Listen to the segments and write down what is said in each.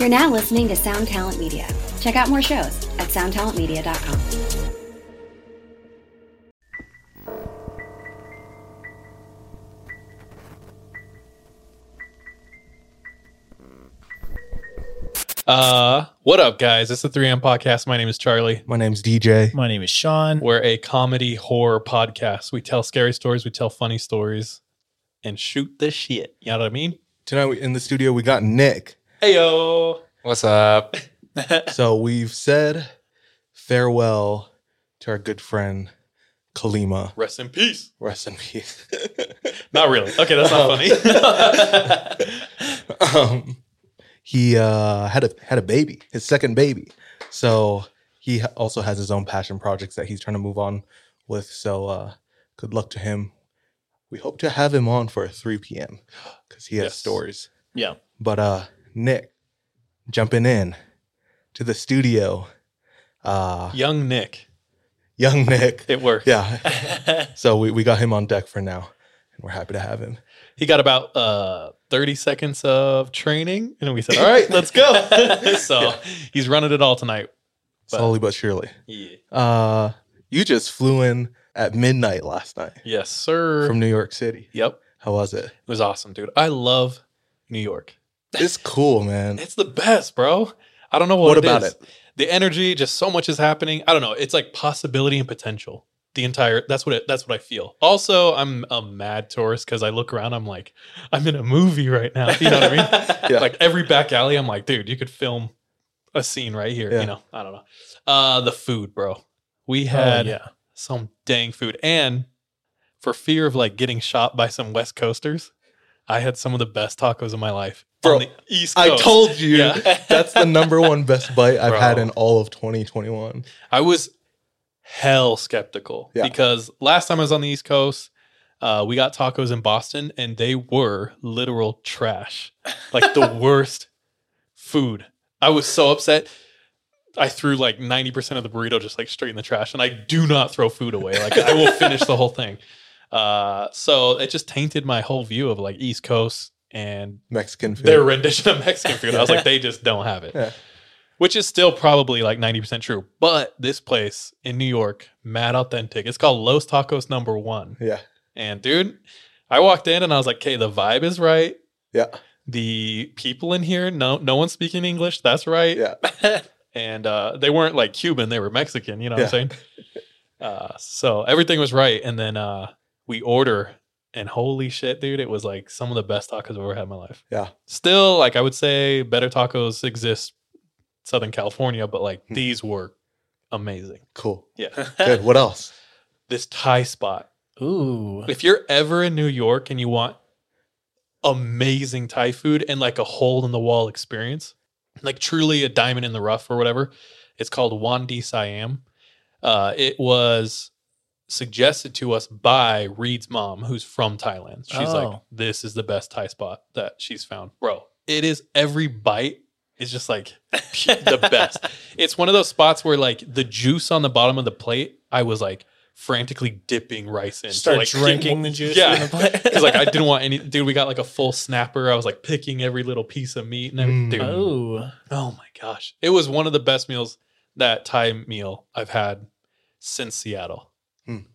You're now listening to Sound Talent Media. Check out more shows at soundtalentmedia.com. Uh, what up, guys? It's the 3M podcast. My name is Charlie. My name's DJ. My name is Sean. We're a comedy horror podcast. We tell scary stories, we tell funny stories, and shoot the shit. You know what I mean? Tonight we- in the studio we got Nick. Hey yo, What's up? So we've said farewell to our good friend Kalima. rest in peace. Rest in peace. Not really. Okay, that's not funny. um, he uh, had a had a baby, his second baby. So he also has his own passion projects that he's trying to move on with. So uh, good luck to him. We hope to have him on for 3 p.m. because he has Yes. stories. Yeah. But uh Nick jumping in to the studio. Uh Young Nick, young Nick. it worked. Yeah. so we, we got him on deck for now. And we're happy to have him. He got about uh 30 seconds of training, and we said, "All right, let's go." so he's running it all tonight. But- Slowly but surely. Yeah. Uh you just flew in at midnight last night Yes, sir. from New York City. yep, How was it? it was awesome, dude. I love New York. It's cool, man. It's the best, bro. I don't know what, What it about is. it? The energy, just so much is happening. I don't know. It's like possibility and potential. The entire that's what it that's what I feel. Also, I'm a mad tourist because I look around, I'm like, I'm in a movie right now. You know what I mean? Yeah. Like every back alley, I'm like, dude, you could film a scene right here. Yeah. You know, I don't know. Uh the food, bro. We Oh, had yeah. some dang food. And for fear of like getting shot by some West Coasters, I had some of the best tacos of my life. Bro, on the East Coast. I told you Yeah. that's the number one best bite I've had in all of 2021. I was hell skeptical Yeah. because last time I was on the East Coast, uh, we got tacos in Boston and they were literal trash. Like the worst food. I was so upset. I threw like 90% of the burrito just like straight in the trash. And I do not throw food away. Like I will finish the whole thing. Uh, so it just tainted my whole view of like East Coast and Mexican food. their rendition of Mexican food. I was like, they just don't have it. Yeah. Which is still probably like 90% true. But this place in New York, mad authentic. It's called Los Tacos number one. yeah. And dude, I walked in and I was like, okay, the vibe is right. Yeah. The people in here, no no one's speaking English. That's right. Yeah. And uh, they weren't like Cuban, they were Mexican, you know what I'm saying? Uh, so everything was right. And then uh, we order and holy shit, dude, it was like some of the best tacos I've ever had in my life. Yeah. Still, like I would say better tacos exist Southern California, but like Hmm. these were amazing. Cool. Yeah. Good. What else? this Thai spot. Ooh. If you're ever in New York and you want amazing Thai food and like a hole in the wall experience, like truly a diamond in the rough or whatever, it's called Wondee Siam. Uh, it was suggested to us by Reed's mom, who's from Thailand. She's like, Oh. "This is the best Thai spot that she's found, bro." It is every bite is just like the best. It's one of those spots where like the juice on the bottom of the plate, I was like frantically dipping rice in. to, Start like, get drinking the juice Yeah, from the plate. because like I didn't want any. Dude, we got like a full snapper. I was like picking every little piece of meat and everything. Mm. Oh. oh my gosh, it was one of the best meals that Thai meal I've had since Seattle,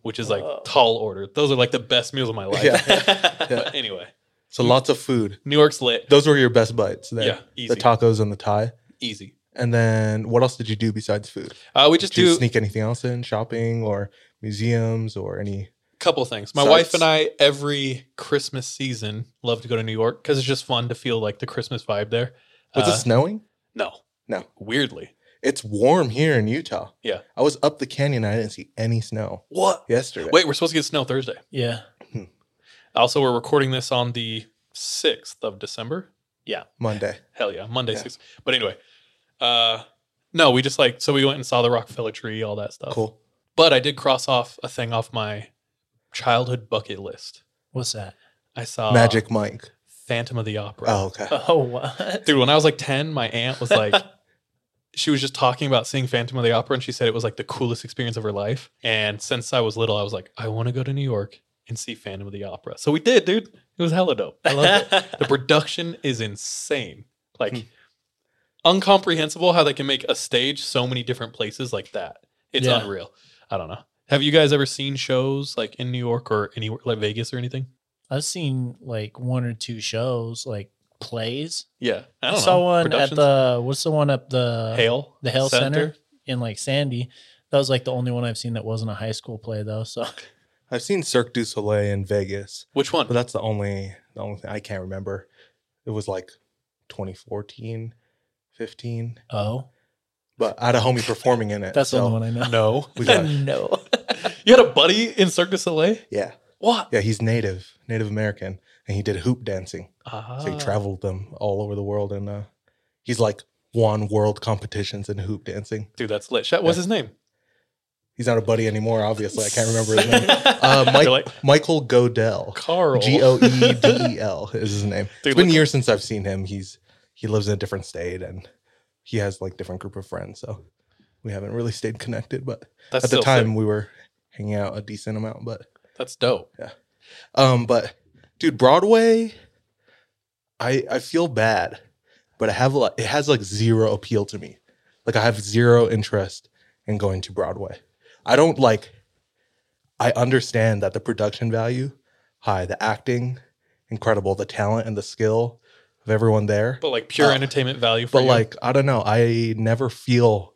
Which is like Whoa. tall order. Those are like the best meals of my life. Yeah. But anyway, So lots of food. New York's lit. Those were your best bites. There. Yeah, easy. The tacos and the Thai. Easy. And then what else did you do besides food? Uh, we just Did you do sneak anything else in? Shopping or museums or any? couple things. My Sites. wife and I every Christmas season love to go to New York because it's just fun to feel like the Christmas vibe there. Was Uh, it snowing? No, No. Weirdly, It's warm here in Utah. Yeah. I was up the canyon. I didn't see any snow what? yesterday. Wait, we're supposed to get snow Thursday. Yeah. Also, we're recording this on the sixth of December. Yeah. Monday. Hell yeah, Monday Yeah. sixth. But anyway, uh, no, we just like so we went and saw the Rockefeller tree, all that stuff. Cool. But I did cross off a thing off my childhood bucket list. What's that? I saw Magic Mike. Phantom of the Opera. Oh, okay. Oh, what? Dude, when I was like 10, my aunt was like, she was just talking about seeing Phantom of the Opera and she said it was like the coolest experience of her life. And since I was little, I was like, I want to go to New York and see Phantom of the Opera. So we did, dude. It was hella dope. I love it. the production is insane. Like Hmm. uncomprehensible how they can make a stage so many different places like that. It's Yeah. unreal. I don't know. Have you guys ever seen shows like in New York or anywhere like Vegas or anything? I've seen like one or two shows, like plays. Yeah, I I, don't saw know. one at the what's the one up the Hale, the Hale Center? in like Sandy. That was like the only one I've seen that wasn't a high school play though. So I've seen Cirque du Soleil in Vegas, Which one? but that's the only the only thing I can't remember. It was like 2014, 15. oh, But I had a homie performing in it. that's the only one I know. No, We got no. you had a buddy in Cirque du Soleil. yeah, What? yeah. He's native, Native American, and he did hoop dancing. Ah. So he traveled them all over the world, and uh, he's like won world competitions in hoop dancing. Dude, that's lit. What's his name? He's not a buddy anymore. Obviously, I can't remember his name. Uh, Mike, like, Michael Goedel. Carl. G O E D E L is his name. Dude, it's been years since I've seen him. He's he lives in a different state and he has like different group of friends. So we haven't really stayed connected. But That's at the time sick. we were hanging out a decent amount. But That's dope. um, but dude, Broadway, I I feel bad, but I have like it has like zero appeal to me. Like I have zero interest in going to Broadway. I don't like. I understand that the production value high, the acting incredible, the talent and the skill of everyone there. But like pure Uh, entertainment value for But you. like I don't know, I never feel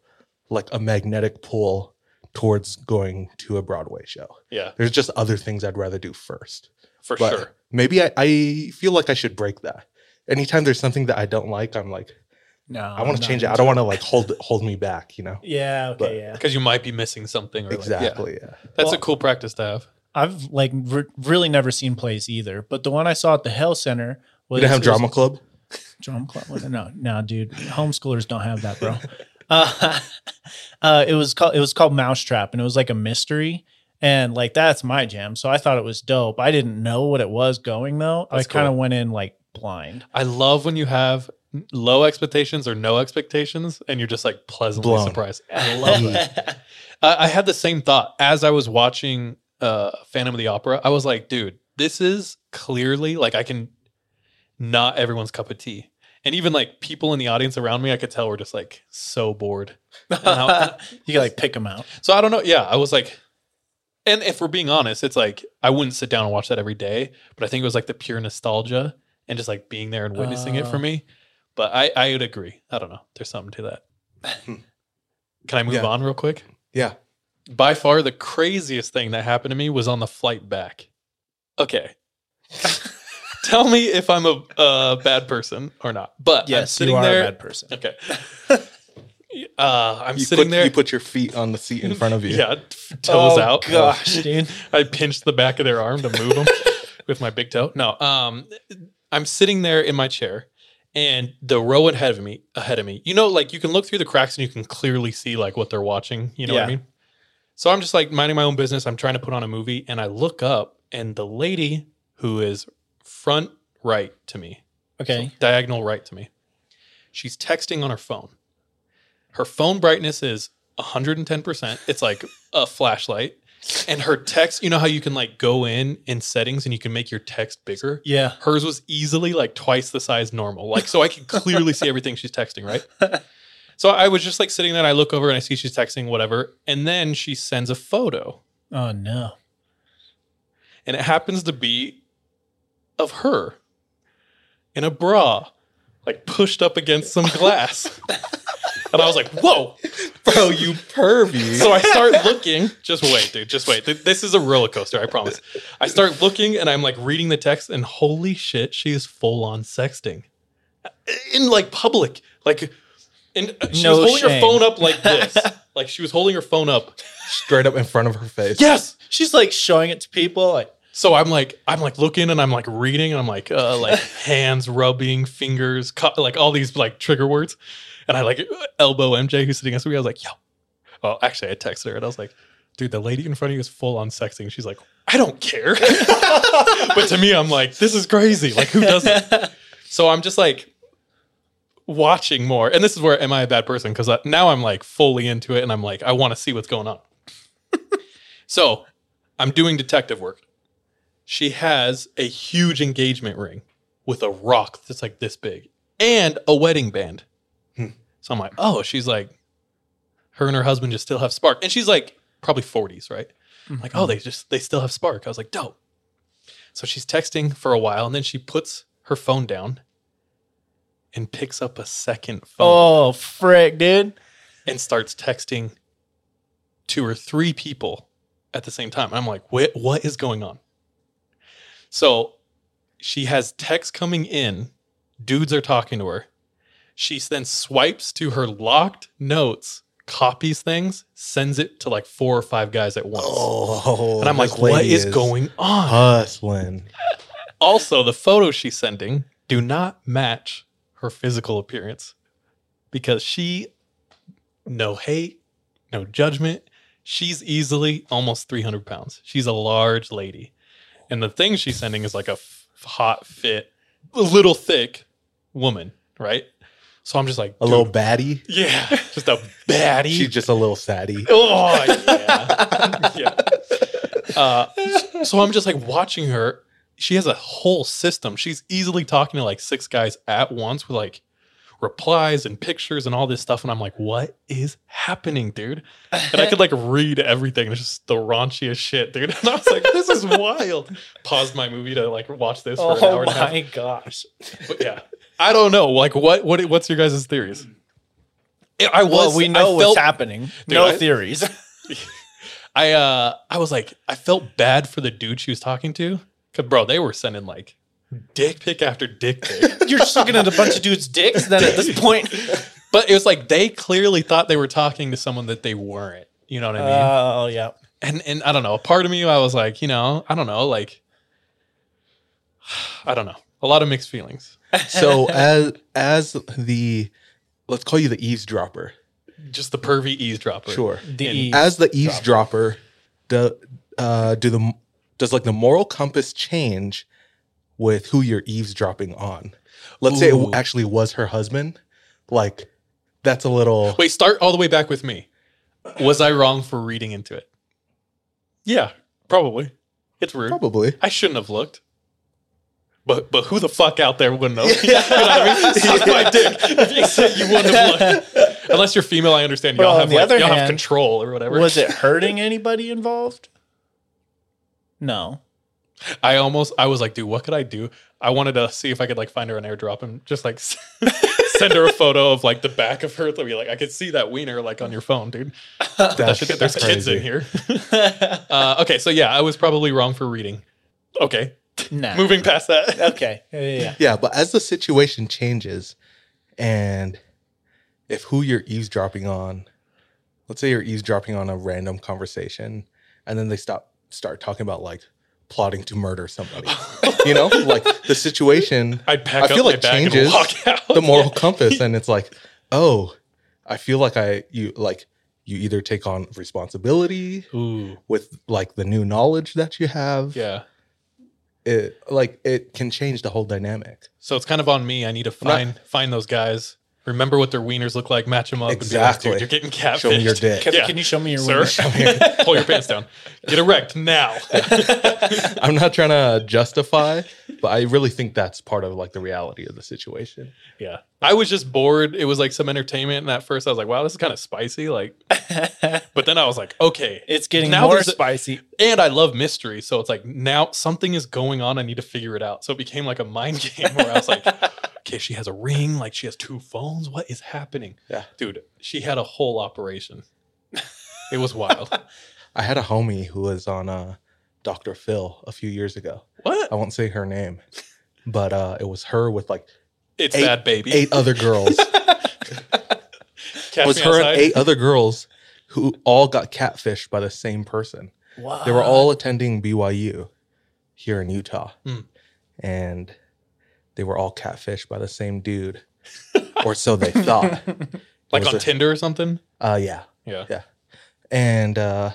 like a magnetic pull towards going to a Broadway show. yeah, There's just other things I'd rather do first. for But sure. Maybe I, I feel like I should break that. Anytime there's something that I don't like, I'm like, No, I want to change it. I don't want to like hold hold me back, you know? Yeah. Okay. But- yeah. Because you might be missing something. Or like- yeah. Exactly. yeah. That's a cool practice to have. I've like re- really never seen plays either, but the one I saw at the Hale Center We was didn't have it was- drama club. Drum club? No, no, dude. Homeschoolers don't have that, bro. uh, uh, it was called it was called Mousetrap, and it was like a mystery, and like that's my jam. So I thought it was dope. I didn't know what it was going though. That's I kind of cool. went in like blind. I love when you have low expectations or no expectations and you're just like pleasantly Blown. surprised. I love that. I, I had the same thought as I was watching uh, Phantom of the Opera. I was like, dude, this is clearly like I can not everyone's cup of tea. And even like people in the audience around me, I could tell were just like so bored. And how- you can like pick them out. So I don't know. Yeah, I was like, and if we're being honest, it's like I wouldn't sit down and watch that every day, but I think it was like the pure nostalgia and just like being there and witnessing it for Uh. me. But I, I would agree. I don't know. There's something to that. Can I move Yeah. on real quick? Yeah. By far, the craziest thing that happened to me was on the flight back. Okay. Tell me if I'm a, a bad person or not. But I'm Yes, sitting you are there. a bad person. Okay. Uh, I'm You sitting put, there. You put your feet on the seat in front of you. Yeah, toes oh, out. Gosh, dude. I pinched the back of their arm to move them with my big toe. No, um, I'm sitting there in my chair, and the row ahead of me, ahead of me, you know, like you can look through the cracks and you can clearly see like what they're watching. You know what I mean? So I'm just like minding my own business. I'm trying to put on a movie, and I look up, and the lady who is front right to me, Okay. diagonal right to me, she's texting on her phone. Her phone brightness is 110%. It's like a flashlight. And her text, you know how you can like go in in settings and you can make your text bigger? Yeah. Hers was easily like twice the size normal. Like, so I can clearly see everything she's texting, right? So I was just like sitting there and I look over and I see she's texting whatever. And then she sends a photo Oh no. and it happens to be of her in a bra, like pushed up against some glass. and I was like, whoa. Bro, you pervy. So I start looking. Just wait, dude. Just wait. This is a roller coaster. I promise. I start looking and I'm like reading the text, and holy shit, she is full on sexting in like public. Like, and she No was holding her shame. phone up like this. like she was holding her phone up. Straight up in front of her face. Yes. She's like showing it to people. Like, So I'm like, I'm like looking and I'm like reading and I'm like, uh, like hands rubbing, fingers, cu- like all these like trigger words. And I like elbow MJ who's sitting next to me. I was like, yo. Oh, actually, I texted her and I was like, dude, the lady in front of you is full on sexting. She's like, I don't care. but to me, I'm like, this is crazy. Like, who does it? So I'm just like watching more. And this is where am I a bad person? Because uh, now I'm like fully into it and I'm like, I want to see what's going on. so I'm doing detective work. She has a huge engagement ring with a rock that's like this big and a wedding band. So I'm like, oh, she's like, her and her husband just still have spark, and she's like probably 40s, right? I'm like, oh, mm-hmm. they just they still have spark. I was like, dope. So she's texting for a while, and then she puts her phone down and picks up a second phone Oh frick, dude. and starts texting two or three people at the same time. I'm like, what what is going on? So she has texts coming in, dudes are talking to her. She then swipes to her locked notes, copies things, sends it to like four or five guys at once. Oh, and I'm like, what is going on? Hustling. Also, the photos she's sending do not match her physical appearance because she, no hate, no judgment. She's easily almost 300 pounds. She's a large lady. And the thing she's sending is like a f- hot, fit, a little thick woman, right? So I'm just like, A little baddie. yeah, just a baddie. She's just a little saddie. Oh yeah, yeah. Uh, so I'm just like watching her. She has a whole system. She's easily talking to like six guys at once with like replies and pictures and all this stuff. And I'm like, what is happening, dude? And I could like read everything. It's just the raunchiest shit, dude. And I was like, this is wild. Paused my movie to like watch this for an hour Oh and a half. my gosh. But yeah, I don't know. Like, what? What? What's your guys' theories? I was. Well, we know I what's felt- happening. no I- theories. I uh I was like I felt bad for the dude she was talking to. Cause bro, they were sending like dick pic after dick pic. You're just looking at a bunch of dudes' dicks. Then at this point, but it was like they clearly thought they were talking to someone that they weren't. You know what I mean? oh yeah. and and I don't know. A part of me I was like, you know, I don't know, like I don't know. A lot of mixed feelings. So as as the let's call you the eavesdropper. Just the pervy eavesdropper. Sure. The eaves- As the eavesdropper, do uh do the does like the moral compass change with who you're eavesdropping on? Let's say it actually was her husband. Like that's a little Wait, start all the way back with me. Was I wrong for reading into it? Yeah, probably. It's rude. probably. I shouldn't have looked. But but who the fuck out there wouldn't know? you know what I mean? Suck my dick. If you said you wouldn't have looked. Unless you're female, I understand. Y'all on have the like, other y'all have control or whatever. Was it hurting anybody involved? No. I almost I was like, dude, what could I do? I wanted to see if I could like find her an airdrop and just like send her a photo of like the back of her. To be like, I could see that wiener like on your phone, dude. That That's, shit- there's that's kids in here. Uh, okay, so yeah, I was probably wrong for reading. Okay, Nah. moving past that. Okay. Yeah, yeah, yeah. Yeah, but as the situation changes and if who you're eavesdropping on, let's say you're eavesdropping on a random conversation and then they stop start talking about like plotting to murder somebody. you know? Like the situation I up feel like changes the moral compass and it's like, "Oh, I feel like I you like you either take on responsibility Ooh, with like the new knowledge that you have. yeah. It like it can change the whole dynamic. So it's kind of on me. I need to I'm not- find find those guys. Remember what their wieners look like. Match them up. Exactly. Like, Dude, you're getting catfished. Show me your dick. Can, Yeah. can you show me your Sir, wiener? pull your pants down. Get erect now. I'm not trying to justify, but I really think that's part of like the reality of the situation. Yeah. I was just bored. It was like some entertainment. And at first I was like, wow, this is kind of spicy. Like, but then I was like, okay. It's getting Now more there's a- spicy. And I love mystery. So it's like now something is going on. I need to figure it out. So it became like a mind game where I was like, okay, she has a ring. Like she has two phones. What is happening? Yeah. Dude, she had a whole operation. It was wild. I had a homie who was on uh, Dr. Phil a few years ago. what? I won't say her name, but uh, it was her with like It's Eight- that baby. eight other girls. It was her and eight other girls who all got catfished by the same person. Wow. They were all attending BYU here in Utah, Hmm. and they were all catfished by the same dude, or so they thought. like on a- Tinder or something. Uh, yeah, Yeah. Yeah. And uh,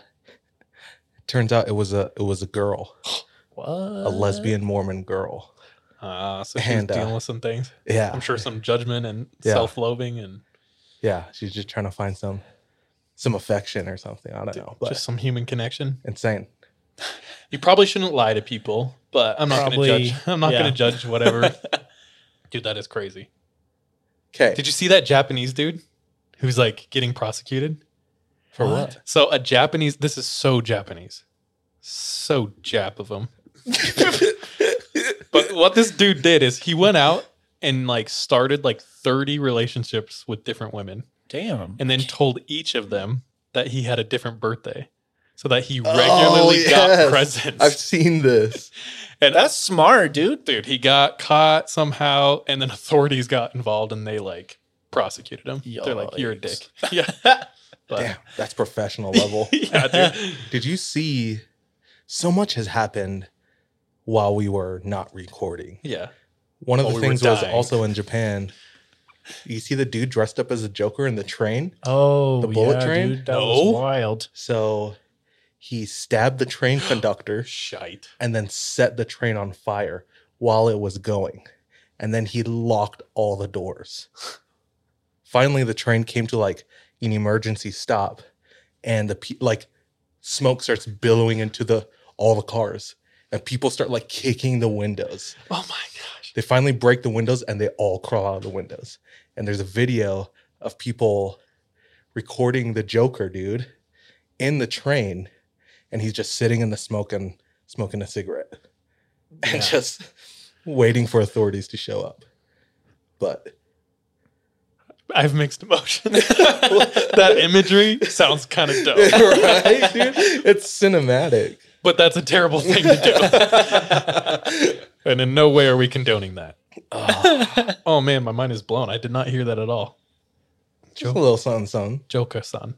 turns out it was a it was a girl, what? a lesbian Mormon girl. Uh, so she's And, uh, dealing with some things. Yeah, I'm sure some judgment and Yeah. self-loathing and yeah. She's just trying to find some some affection or something. I don't know, but just some human connection. insane. You probably shouldn't lie to people, but I'm not going to Probably, judge. I'm not yeah. going to judge whatever. Dude, that is crazy. Okay, Did you see that Japanese dude? who's like getting prosecuted. For what? So a Japanese, this is so Japanese, so Jap of him. but what this dude did is he went out and like started like 30 relationships with different women Damn. and then told each of them that he had a different birthday so that he oh, regularly got Oh, yes. presents. I've seen this. and That's smart, dude. dude, he got caught somehow and then authorities got involved and they like prosecuted him. They're like, you're a dick. Yeah. But Damn, that's professional level. yeah, dude. Did you see? So much has happened while we were not recording. Yeah. One of While the we things was also in Japan. You see the dude dressed up as a Joker in the train. Oh, The bullet yeah, train? Dude, that No. was wild. So he stabbed the train conductor Shite. and then set the train on fire while it was going. And then he locked all the doors. Finally, the train came to like an emergency stop, and the pe- like smoke starts billowing into the all the cars, and people start like kicking the windows. Oh my gosh. They finally break the windows and they all crawl out of the windows. And there's a video of people recording the Joker dude in the train, and he's just sitting in the smoke and smoking a cigarette and just waiting for authorities to show up. But I have mixed emotions. that imagery sounds kind of dope, right, dude, it's cinematic. but that's a terrible thing to do. and in no way are we condoning that. Ah. Oh man, my mind is blown. I did not hear that at all. Just a little something, something. Joker son.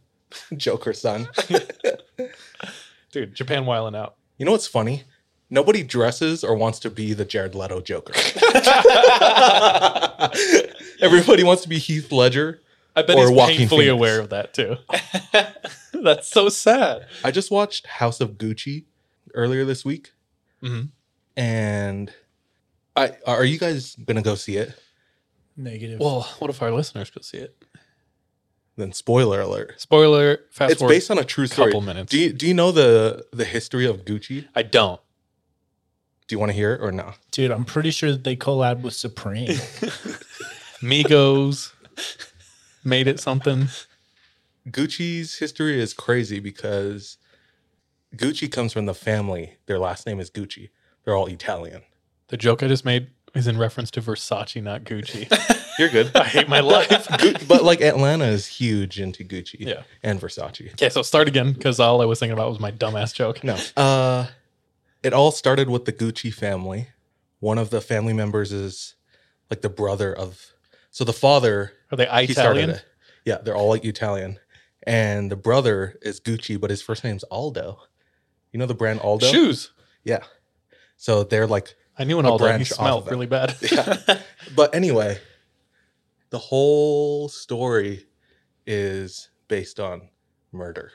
Joker son. Dude, Japan wiling out. You know what's funny? Nobody dresses or wants to be the Jared Leto Joker. Everybody wants to be Heath Ledger. I bet Or he's Joaquin painfully Phoenix. aware of that too. That's so sad. I just watched House of Gucci earlier this week, Mhm. and I are you guys gonna go see it? Negative. Well, what if our listeners could see it? Then spoiler alert. Spoiler, fast forward. it's forward. based on a true story. couple minutes. Do you, do you know the the history of Gucci? I don't. Do you want to hear it or no? dude, I'm pretty sure that they collabed with Supreme. Migos made it something. Gucci's history is crazy because Gucci comes from the family. Their last name is Gucci. They're all Italian. The joke I just made is in reference to Versace, not Gucci. You're good. I hate my life. But like Atlanta is huge into Gucci Yeah. and Versace. Okay, so start again because all I was thinking about was my dumbass joke. No. Uh it all started with the Gucci family. One of the family members is like the brother of so the father Are they he started Italian? it. Yeah, they're all like Italian. And the brother is Gucci, but his first name's Aldo. You know the brand Aldo? Shoes. Yeah. So they're like I knew an A Aldo. He branch off smelled really bad. Yeah. but anyway, the whole story is based on murder.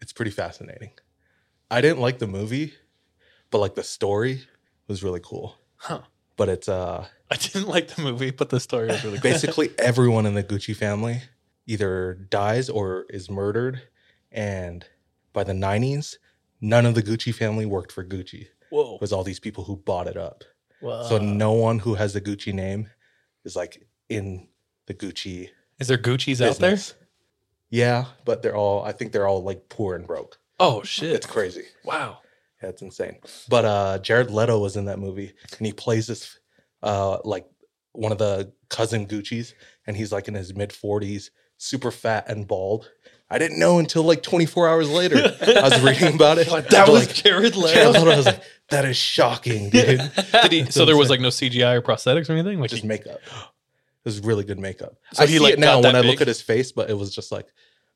It's pretty fascinating. I didn't like the movie, but like the story was really cool. Huh. But it's uh I didn't like the movie, but the story was really cool. basically everyone in the Gucci family either dies or is murdered and by the 90s none of the Gucci family worked for Gucci. Whoa. It was all these people who bought it up. Well, So no one who has the Gucci name is like in the Gucci Is there Gucci's out there? Yeah, but they're all I think they're all like poor and broke. Oh shit. It's crazy. wow. Yeah, it's insane. But uh Jared Leto was in that movie and he plays this uh like one of the cousin Gucci's and he's like in his mid 40s, super fat and bald. I didn't know until like 24 hours later. I was reading about it. Like, that was like, Jared Leto. Jared Leto. I was like, that is shocking, dude. Did he, so there was like no CGI or prosthetics or anything? Like just he- makeup. It was really good makeup. So I he, see like, it now when that I look at his face, but it was just like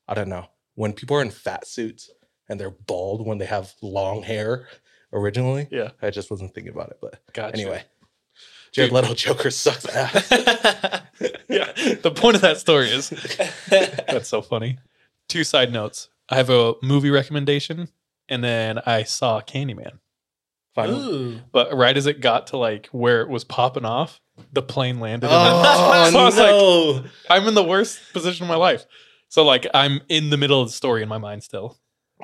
I don't know. When people are in fat suits and they're bald when they have long hair originally, Yeah. I just wasn't thinking about it. But Gotcha. anyway, Jared Dude. Leto Joker sucks ass. yeah. The point of that story is that's so funny. Two side notes. I have a movie recommendation, and then I saw Candyman. Finally. Ooh. But right as it got to like where it was popping off, the plane landed. Oh and so I was like, no! I'm in the worst position of my life. So like I'm in the middle of the story in my mind still.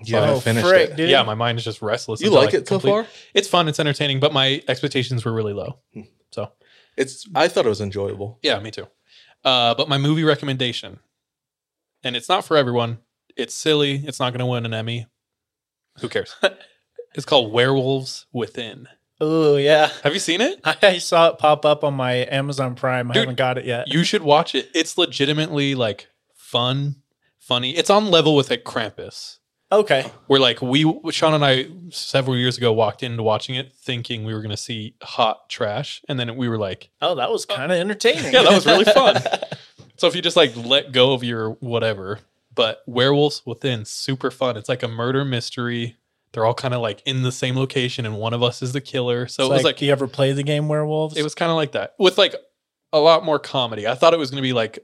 you haven't Oh, finished frick, it. dude. Yeah, my mind is just restless. You like I it so far? It's fun. It's entertaining, but my expectations were really low. So It's. I thought it was enjoyable. yeah, me too. Uh, but my movie recommendation, and it's not for everyone. It's silly. It's not going to win an Emmy. Who cares? it's called Werewolves Within. Oh yeah. Have you seen it? I saw it pop up on my Amazon Prime. I haven't got it yet. You should watch it. It's legitimately like fun, funny. It's on level with like Krampus. okay. We're like we Sean and I several years ago walked into watching it thinking we were gonna see hot trash, and then we were like, Oh, that was kind of entertaining. yeah, that was really fun. So if you just like let go of your whatever, but werewolves within super fun. It's like a murder mystery. They're all kind of like in the same location, and one of us is the killer. So So it was like, like do you ever play the game Werewolves? it was kind of like that with like a lot more comedy. I thought it was gonna be like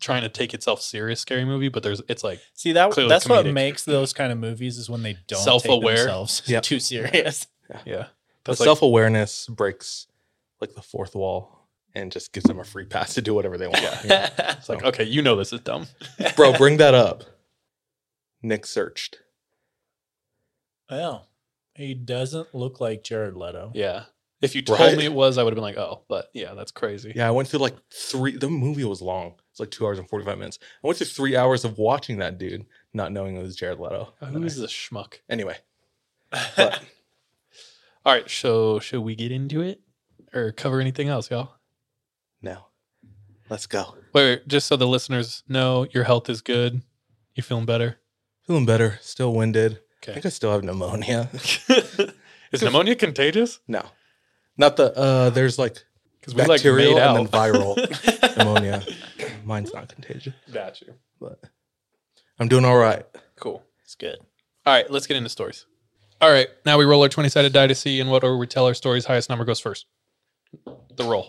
trying to take itself serious scary movie, but there's it's like See that clearly that's what makes those kind of movies is when they don't Self-aware. take themselves Yep. too serious. yeah. The That's like, self awareness breaks like the fourth wall and just gives them a free pass to do whatever they want. you know? it's like okay, you know this is dumb. Bro, bring that up. Nick searched. well, he doesn't look like Jared Leto. Yeah. If you told Right. me it was, I would have been like, oh, but yeah, that's crazy. Yeah, I went through like three. The movie was long. It's like two hours and forty five minutes. I went through three hours of watching that dude, not knowing it was Jared Leto. Oh, who is this schmuck? Anyway, but All right, so should we get into it or cover anything else, y'all? No, let's go. Wait, wait, just so the listeners know, your health is good. You feeling better? Feeling better. Still winded. I Okay. think I still have pneumonia. is pneumonia contagious? no, not the. uh There's like Because we like bacterial made and out. then viral pneumonia. Mine's not contagious, Got you. but I'm doing all right. Cool. It's good. All right, let's get into stories. All right, now we roll our 20 sided die to see in what order we tell our stories. Highest number goes first. The roll.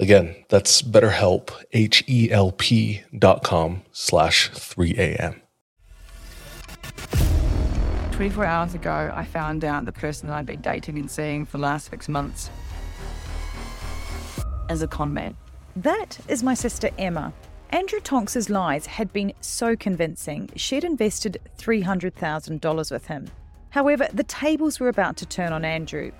Again, that's BetterHelp, H-E-L-P dot com slash 3am. 24 hours ago, I found out the person that I'd been dating and seeing for the last six months as a con man. That is my sister Emma. Andrew Tonks's lies had been so convincing, she'd invested $300,000 with him. However, the tables were about to turn on Andrew.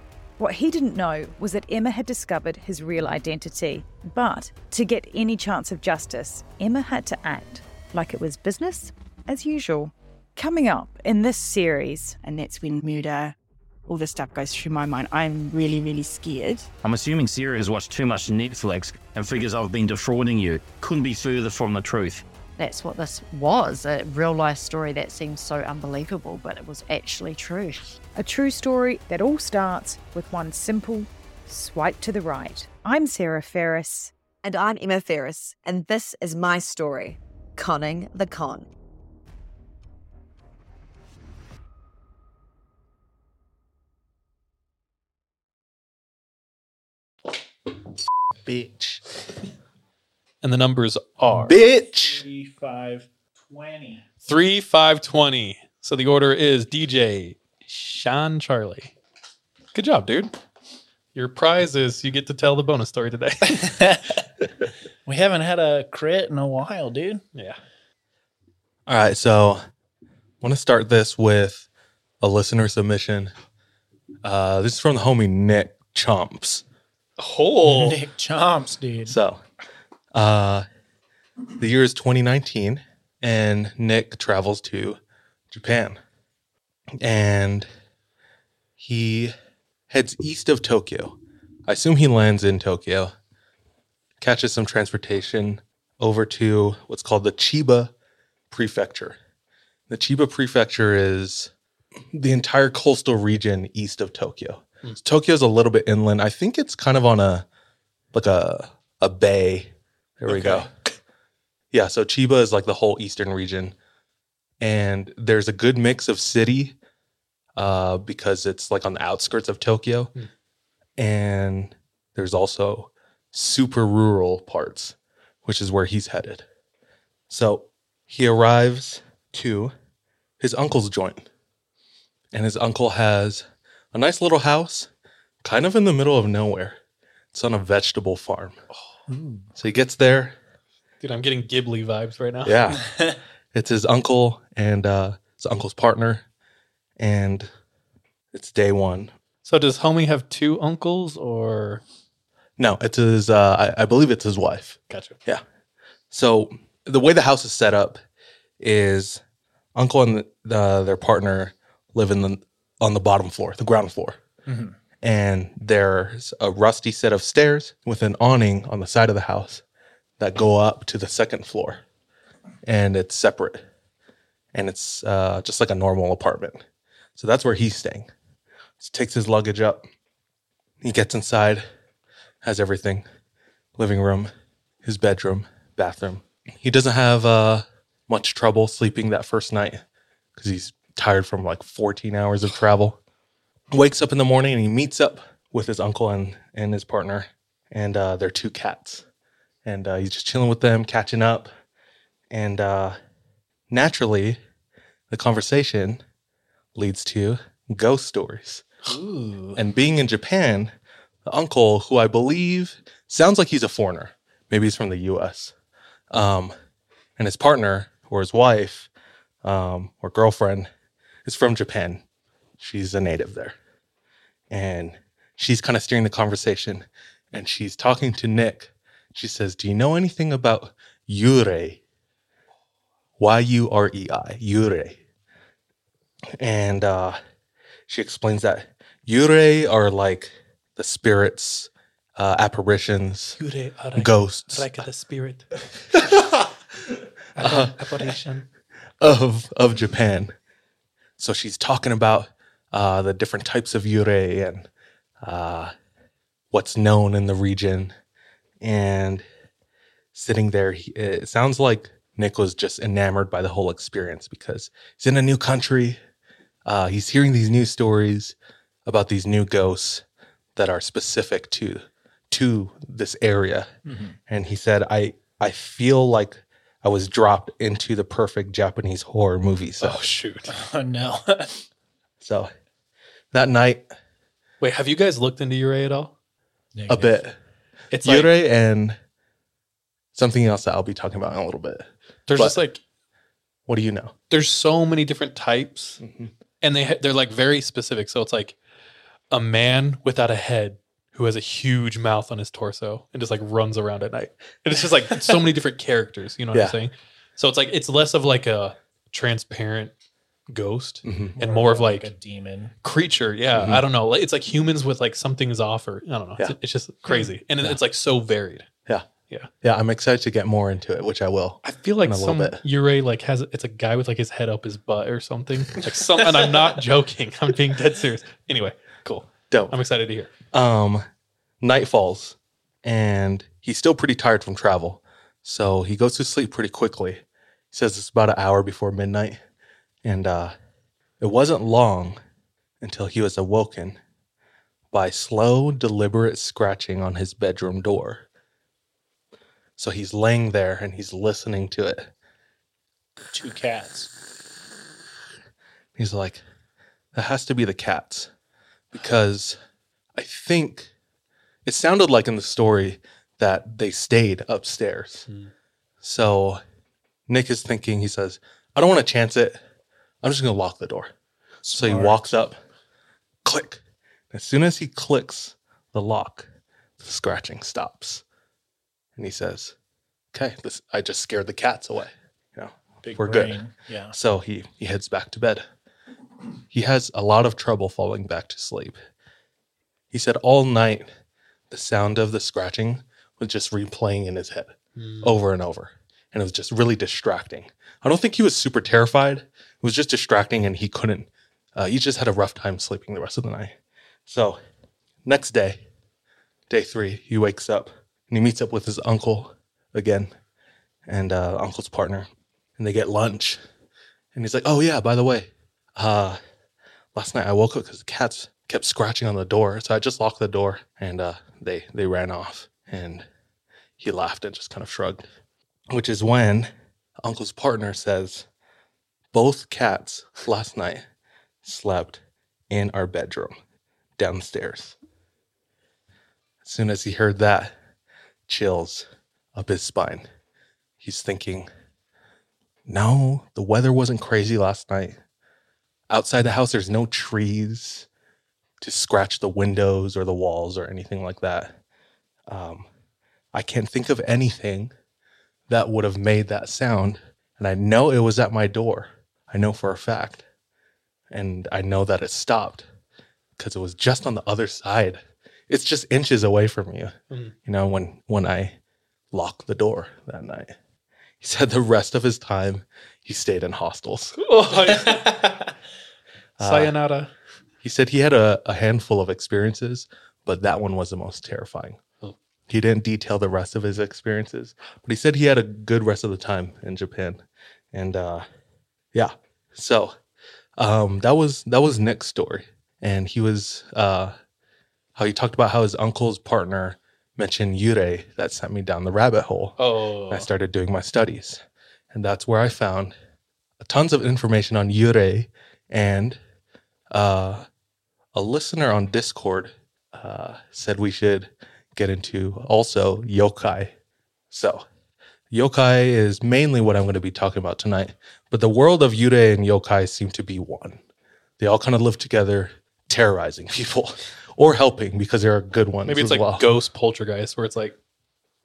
What he didn't know was that Emma had discovered his real identity. But to get any chance of justice, Emma had to act like it was business as usual. Coming up in this series, And that's when murder, all this stuff goes through my mind. I'm really, really scared. I'm assuming Sarah has watched too much Netflix and figures I've been defrauding you. Couldn't be further from the truth. that's what this was a real life story that seems so unbelievable, but it was actually true. A true story that all starts with one simple swipe to the right. I'm Sarah Ferris. And I'm Emma Ferris, and this is my story Conning the Con. Bitch. And the numbers are Bitch. Three, five, twenty. 3, 5, 20. So the order is DJ, Sean Charlie. Good job, dude. Your prize is you get to tell the bonus story today. We haven't had a crit in a while, dude. yeah. All right, so I want to start this with a listener submission. Uh, this is from the homie Nick Chomps. Oh, Nick Chomps, dude. So, uh, the year is 2019, and Nick travels to Japan, and he heads east of Tokyo. I assume he lands in Tokyo, catches some transportation over to what's called the Chiba Prefecture. The Chiba Prefecture is the entire coastal region east of Tokyo. Hmm. Tokyo's a little bit inland. I think it's kind of on a like a a bay. There we go. Yeah, so Chiba is like the whole eastern region. And there's a good mix of city uh, because it's like on the outskirts of Tokyo. Hmm. And there's also super rural parts, which is where he's headed. So he arrives to his uncle's joint. And his uncle has a nice little house, kind of in the middle of nowhere. It's on a vegetable farm. So he gets there. Dude, I'm getting Ghibli vibes right now. Yeah. it's his uncle and uh, his uncle's partner. And it's day one. So does homie have two uncles or No, it's his, uh, I, I believe it's his wife. gotcha? Yeah. So the way the house is set up is uncle and the, their partner live in the on the bottom floor, the ground floor. Mhm. And there's a rusty set of stairs with an awning on the side of the house that go up to the second floor. And it's separate. And it's uh, just like a normal apartment. So that's where he's staying. So takes his luggage up. He gets inside, has everything living room, his bedroom, bathroom. He doesn't have uh, much trouble sleeping that first night because he's tired from like 14 hours of travel. Wakes up in the morning and he meets up with his uncle and, and his partner and uh, their two cats. And uh, he's just chilling with them, catching up. And uh, naturally, the conversation leads to ghost stories. Ooh. And being in Japan, the uncle, who I believe sounds like he's a foreigner, maybe he's from the US, um, and his partner or his wife um, or girlfriend is from Japan. She's a native there. And she's kind of steering the conversation and she's talking to Nick. She says, Do you know anything about Yurei? Y U R E I, Yurei. And uh, she explains that Yurei are like the spirits, uh, apparitions, ghosts like the spirit. Uh, Apparition. of of Japan. So she's talking about uh, the different types of yurei and uh, what's known in the region. And sitting there, he, it sounds like Nick was just enamored by the whole experience because he's in a new country. Uh, he's hearing these new stories about these new ghosts that are specific to to this area. And he said, "I I feel like I was dropped into the perfect Japanese horror movie." So, Oh shoot. Oh no. so that night, Wait, have you guys looked into Ure at all? a bit It's like and something else that I'll be talking about in a little bit. there's but- just like What do you know? there's so many different types Mm-hmm. And they they're like very specific so it's like a man without a head who has a huge mouth on his torso and just like runs around at night and it's just like so many different characters you know what Yeah. i'm saying so it's like it's less of like a transparent ghost Mhm. and more of like a demon. creature yeah Mhm. i don't know it's like humans with like something's off or i don't know it's, it's just crazy and Yeah. it's like so varied Yeah. Yeah. I'm excited to get more into it, which I will. I feel like in a some bit. Ure like has it's a guy with like his head up his butt or something. Like some and I'm not joking. I'm being dead serious. Anyway, cool. Dope. I'm excited to hear. um, night falls, and he's still pretty tired from travel, so he goes to sleep pretty quickly. He says it's about an hour before midnight, and uh, it wasn't long until he was awoken by slow, deliberate scratching on his bedroom door. So he's laying there and he's listening to it. Two cats. He's like, that has to be the cats. Because I think it sounded like in the story that they stayed upstairs. Hmm. So Nick is thinking, he says, I don't want to chance it. I'm just going to lock the door. So he walks up, click. As soon as he clicks the lock, the scratching stops. And he says, Okay, this I just scared the cats away. You know, Big we're good. Yeah. So he he heads back to bed. He has a lot of trouble falling back to sleep. He said all night the sound of the scratching was just replaying in his head. over and over. And it was just really distracting. I don't think he was super terrified. It was just distracting and he couldn't, uh, he just had a rough time sleeping the rest of the night. So, next day, day three, he wakes up and he meets up with his uncle again and uh, uncle's partner. And they get lunch. And he's like, oh, yeah, by the way, uh, last night I woke up because the cats kept scratching on the door. So I just locked the door and uh, they, they ran off. And he laughed and just kind of shrugged, which is when uncle's partner says, both cats last night slept in our bedroom downstairs. As soon as he heard that, chills up his spine. He's thinking, no, the weather wasn't crazy last night. Outside the house, there's no trees to scratch the windows or the walls or anything like that. Um, I can't think of anything that would have made that sound. And I know it was at my door. I know for a fact. And I know that it stopped because it was just on the other side. It's just inches away from you. Mm. You know, when when I locked the door that night. He said the rest of his time he stayed in hostels. Uh, Sayonara. He said he had a, a handful of experiences, but that one was the most terrifying. Oh. He didn't detail the rest of his experiences, but he said he had a good rest of the time in Japan. And uh, yeah, so um, that was that was Nick's story, and he was uh, how he talked about how his uncle's partner mentioned Yurei that sent me down the rabbit hole. Oh. I started doing my studies, and that's where I found tons of information on Yurei and uh, a listener on Discord uh, said we should get into also yokai. So, yokai is mainly what I'm going to be talking about tonight, but the world of yurei and yokai seem to be one. They all kind of live together, terrorizing people or helping because there are good ones. Maybe it's like well. ghost poltergeist where it's like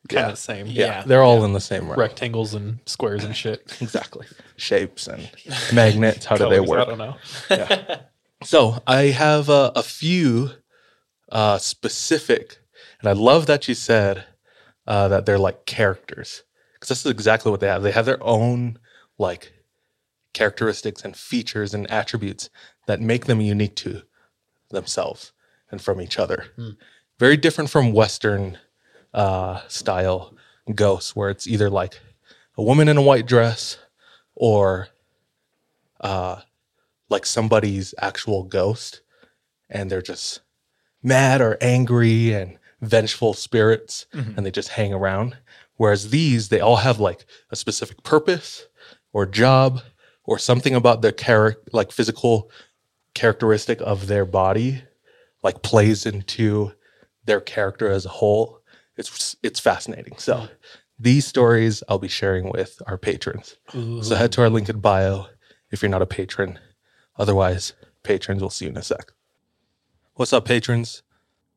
kind Yeah. of the same. Yeah, they're all in the same realm. Rectangles and squares and shit. Exactly. Shapes and magnets. How do they work? I don't know. Yeah. So I have uh, a few uh, specific, and I love that you said uh, that they're like characters because this is exactly what they have. They have their own like characteristics and features and attributes that make them unique to themselves and from each other. Hmm. Very different from Western uh, style ghosts, where it's either like a woman in a white dress or uh, like somebody's actual ghost, and they're just mad or angry and vengeful spirits, Mhm. and they just hang around. Whereas these, they all have like a specific purpose or job or something about their character, like physical characteristic of their body, like plays into their character as a whole. It's it's fascinating. So mm-hmm. these stories I'll be sharing with our patrons. So head to our link in bio if you're not a patron. Otherwise, patrons, we'll see you in a sec. What's up, patrons?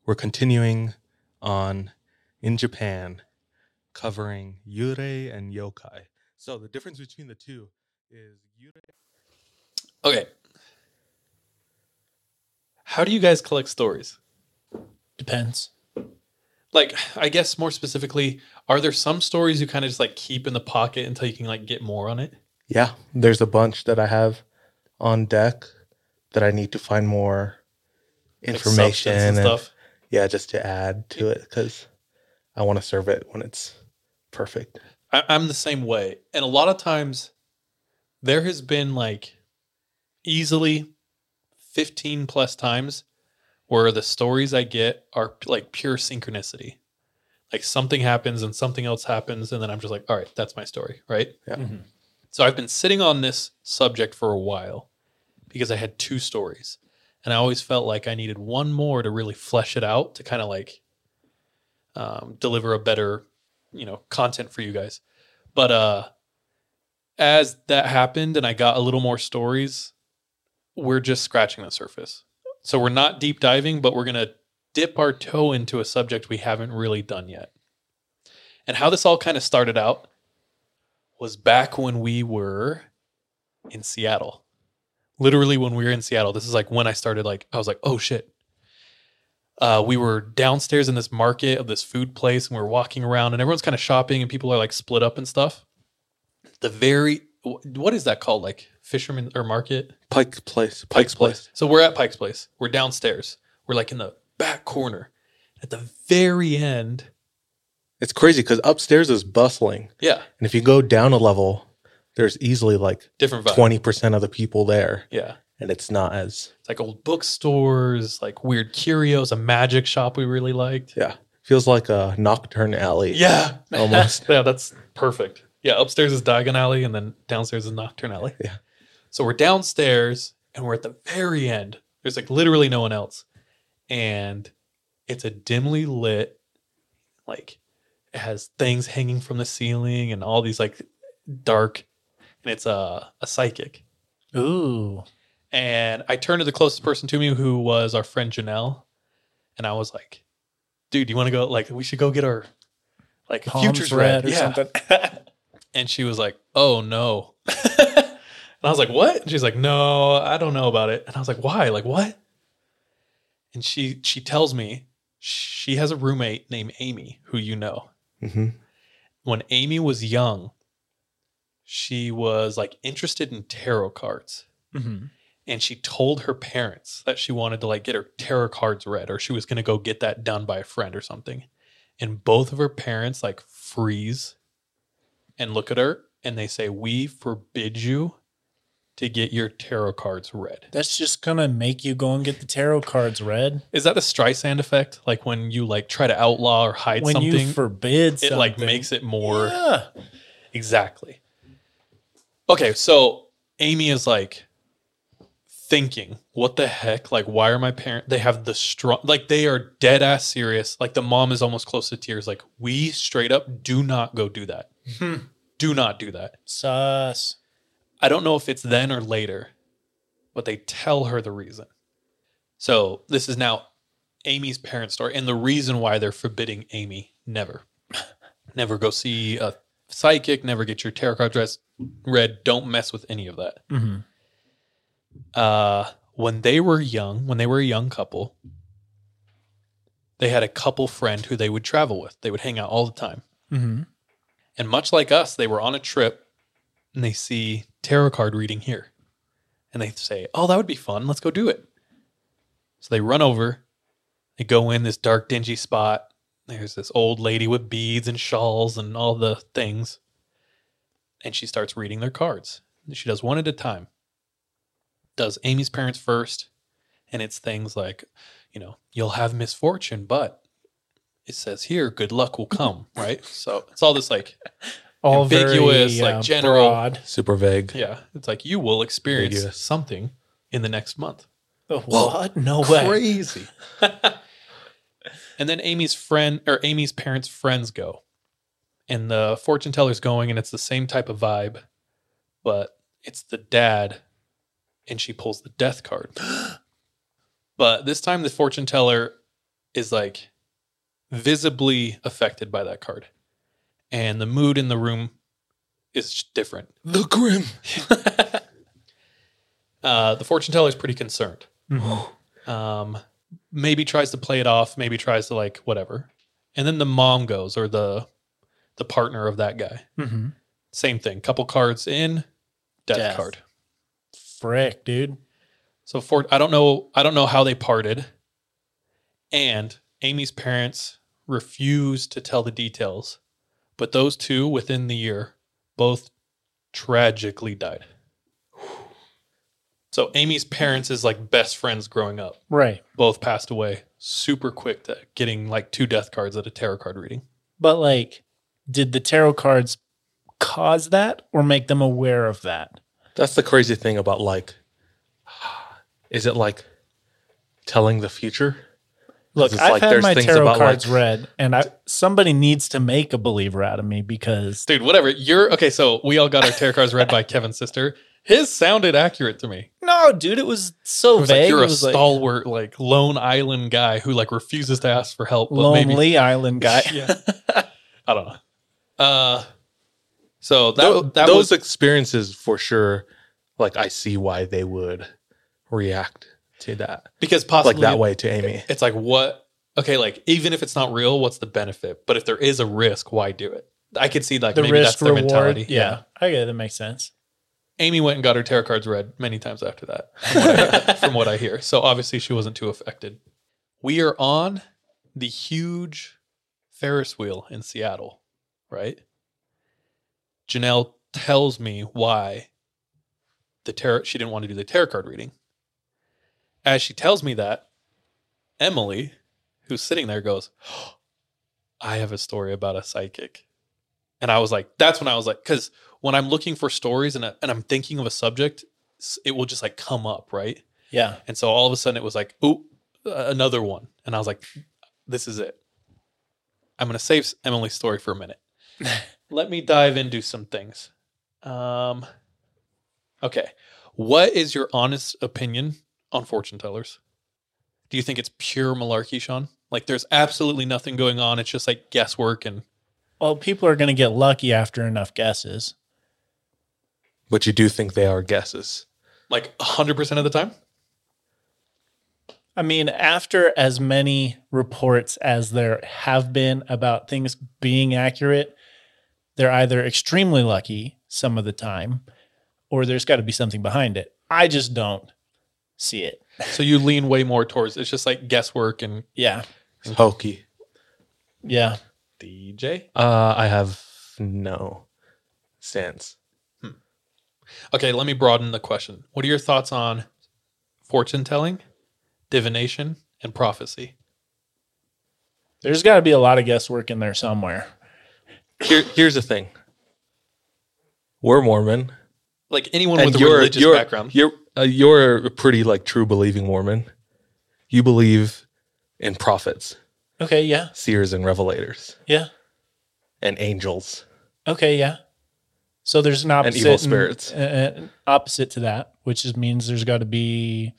We're continuing on in Japan, covering yurei and yokai. So the difference between the two is yurei. Okay. How do you guys collect stories? Depends. Like, I guess more specifically, are there some stories you kind of just like keep in the pocket until you can like get more on it? Yeah, there's a bunch that I have on deck that I need to find more Like information and stuff? Yeah, just to add to it because I want to serve it when it's perfect. I, I'm the same way. And a lot of times there has been like easily 15 plus times where the stories I get are like pure synchronicity. Like something happens and something else happens. And then I'm just like, all right, that's my story. Right. Yeah. Mhm. So I've been sitting on this subject for a while because I had two stories. And I always felt like I needed one more to really flesh it out to kind of like um, deliver a better, you know, content for you guys. But uh as that happened and I got a little more stories, we're just scratching the surface. So we're not deep diving, but we're going to dip our toe into a subject we haven't really done yet. And how this all kind of started out was back when we were in Seattle. Literally when we were in Seattle. This is like when I started like I was like, "Oh shit." uh, we were downstairs in this market of this food place and we were walking around and everyone's kind of shopping and people are like split up and stuff. The very what is that called? Like fisherman or market? Pike's Place. Pike's Place. So we're at Pike's Place. We're downstairs. We're like in the back corner. At the very end, It's crazy because upstairs is bustling. yeah, And if you go down a level, there's easily like different vibe. 20% of the people there. Yeah. And it's not as, It's like old bookstores, like weird curios, a magic shop we really liked. yeah, feels like a Knockturn alley. Yeah. Almost. yeah, that's perfect. Yeah, upstairs is Diagon Alley and then downstairs is Knockturn Alley. Yeah. So we're downstairs and we're at the very end. There's like literally no one else. And it's a dimly lit, like it has things hanging from the ceiling and all these like dark, and it's a, a psychic. Ooh. And I turned to the closest person to me who was our friend Janelle. And I was like, dude, you want to go? Like, we should go get our like Palms futures read read. or yeah. something. And she was like, oh no. and I was like, what? And she's like, no, I don't know about it. And I was like, why? Like, what? And she she tells me she has a roommate named Amy who you know. hmm When Amy was young, she was like interested in tarot cards Mm-hmm. and she told her parents that she wanted to like get her tarot cards read or she was going to go get that done by a friend or something and both of her parents like freeze and look at her and they say we forbid you to get your tarot cards read That's just gonna make you go and get the tarot cards read. is that the streisand effect like when you like try to outlaw or hide When something you forbid it like makes it more Yeah. Exactly. Okay, so Amy is like thinking, what the heck? Like, why are my parents? They have the strong, like, they are dead ass serious. Like, the mom is almost close to tears. Like, we straight up do not go do that. Hmm. Do not do that. Sus. I don't know if it's then or later, but they tell her the reason. So, this is now Amy's parent story and the reason why they're forbidding Amy never, never go see a psychic, never get your tarot card dress read. Don't mess with any of that. Mm-hmm. Uh, when they were young, when they were a young couple, they had a couple friend who they would travel with. They would hang out all the time. Mm-hmm. And much like us, they were on a trip and they see tarot card reading here. And they say, Oh, that would be fun. Let's go do it. So they run over, they go in this dark, dingy spot. There's this old lady with beads and shawls and all the things. And she starts reading their cards. She does one at a time. Does Amy's parents first. And it's things like, you know, you'll have misfortune, but it says here, good luck will come, right? So it's all this like All ambiguous, very, like uh, general. broad. Super vague. Yeah, it's like you will experience Ambiguous. something in the next month. What? No way. Crazy. and then Amy's friend or Amy's parents' friends go, and the fortune teller's going, and it's the same type of vibe, but it's the dad, and she pulls the death card. but this time, the fortune teller is like visibly affected by that card, and the mood in the room is different. The Grim. uh, the fortune teller is pretty concerned. Mm-hmm. Um, maybe tries to play it off, maybe tries to like whatever, and then the mom goes or the the partner of that guy. Mm-hmm. Same thing. Couple cards in, death, Death. card. Frick, dude. So for I don't know I don't know how they parted, and Amy's parents refused to tell the details, but those two within the year both tragically died. So Amy's parents is like best friends growing up. Right. Both passed away super quick to getting like two death cards at a tarot card reading. But like, did the tarot cards cause that or make them aware of that? That's the crazy thing about like, is it like telling the future? Look, I've like had my tarot cards like- read, and I somebody needs to make a believer out of me because Dude, whatever. You're okay. So we all got our tarot cards read by Kevin's sister. His sounded accurate to me. no, dude, it was so It was vague. like you're a was like stalwart, like, lone island guy who like refuses to ask for help. But maybe lonely island guy. yeah. I don't know. Uh, so that Tho- that those was experiences for sure. Like I see why they would react to that because possibly like that way to Amy. It's like what okay, like even if it's not real, what's the benefit? But if there is a risk, why do it? I could see like the maybe risk that's their reward. mentality. Yeah. I get it. That makes sense. Amy went and got her tarot cards read many times after that, from what, I, from what I hear. So obviously she wasn't too affected. We are on the huge Ferris wheel in Seattle, right? Janelle tells me why the tarot she didn't want to do the tarot card reading. As she tells me that, Emily, who's sitting there, goes, I have a story about a psychic. And I was like, that's when I was like, because when I'm looking for stories and, I, and I'm thinking of a subject, it will just like come up, right? Yeah. And so all of a sudden it was like, ooh, another one. And I was like, this is it. I'm going to save Emily's story for a minute. Let me dive into some things. Um, okay. What is your honest opinion on fortune tellers? Do you think it's pure malarkey, Sean? Like there's absolutely nothing going on. It's just like guesswork and Well, people are going to get lucky after enough guesses. But you do think they are guesses. like 100% of the time? I mean, after as many reports as there have been about things being accurate, they're either extremely lucky some of the time or there's got to be something behind it. I just don't see it. So you lean way more towards it's just like guesswork and Yeah. It's hokey. Yeah. DJ. Uh, I have no sense. Okay, let me broaden the question. What are your thoughts on fortune telling, divination, and prophecy? There's got to be a lot of guesswork in there somewhere. Here, here's the thing. We're Mormon, Like anyone and with a you're religious you're background. you're uh, you're a pretty like true believing Mormon. You believe in prophets, Okay. Yeah. seers, and revelators, Yeah. and angels. Okay. Yeah. So there's an opposite evil spirits. uh, uh, opposite to that, which is, means there's got to be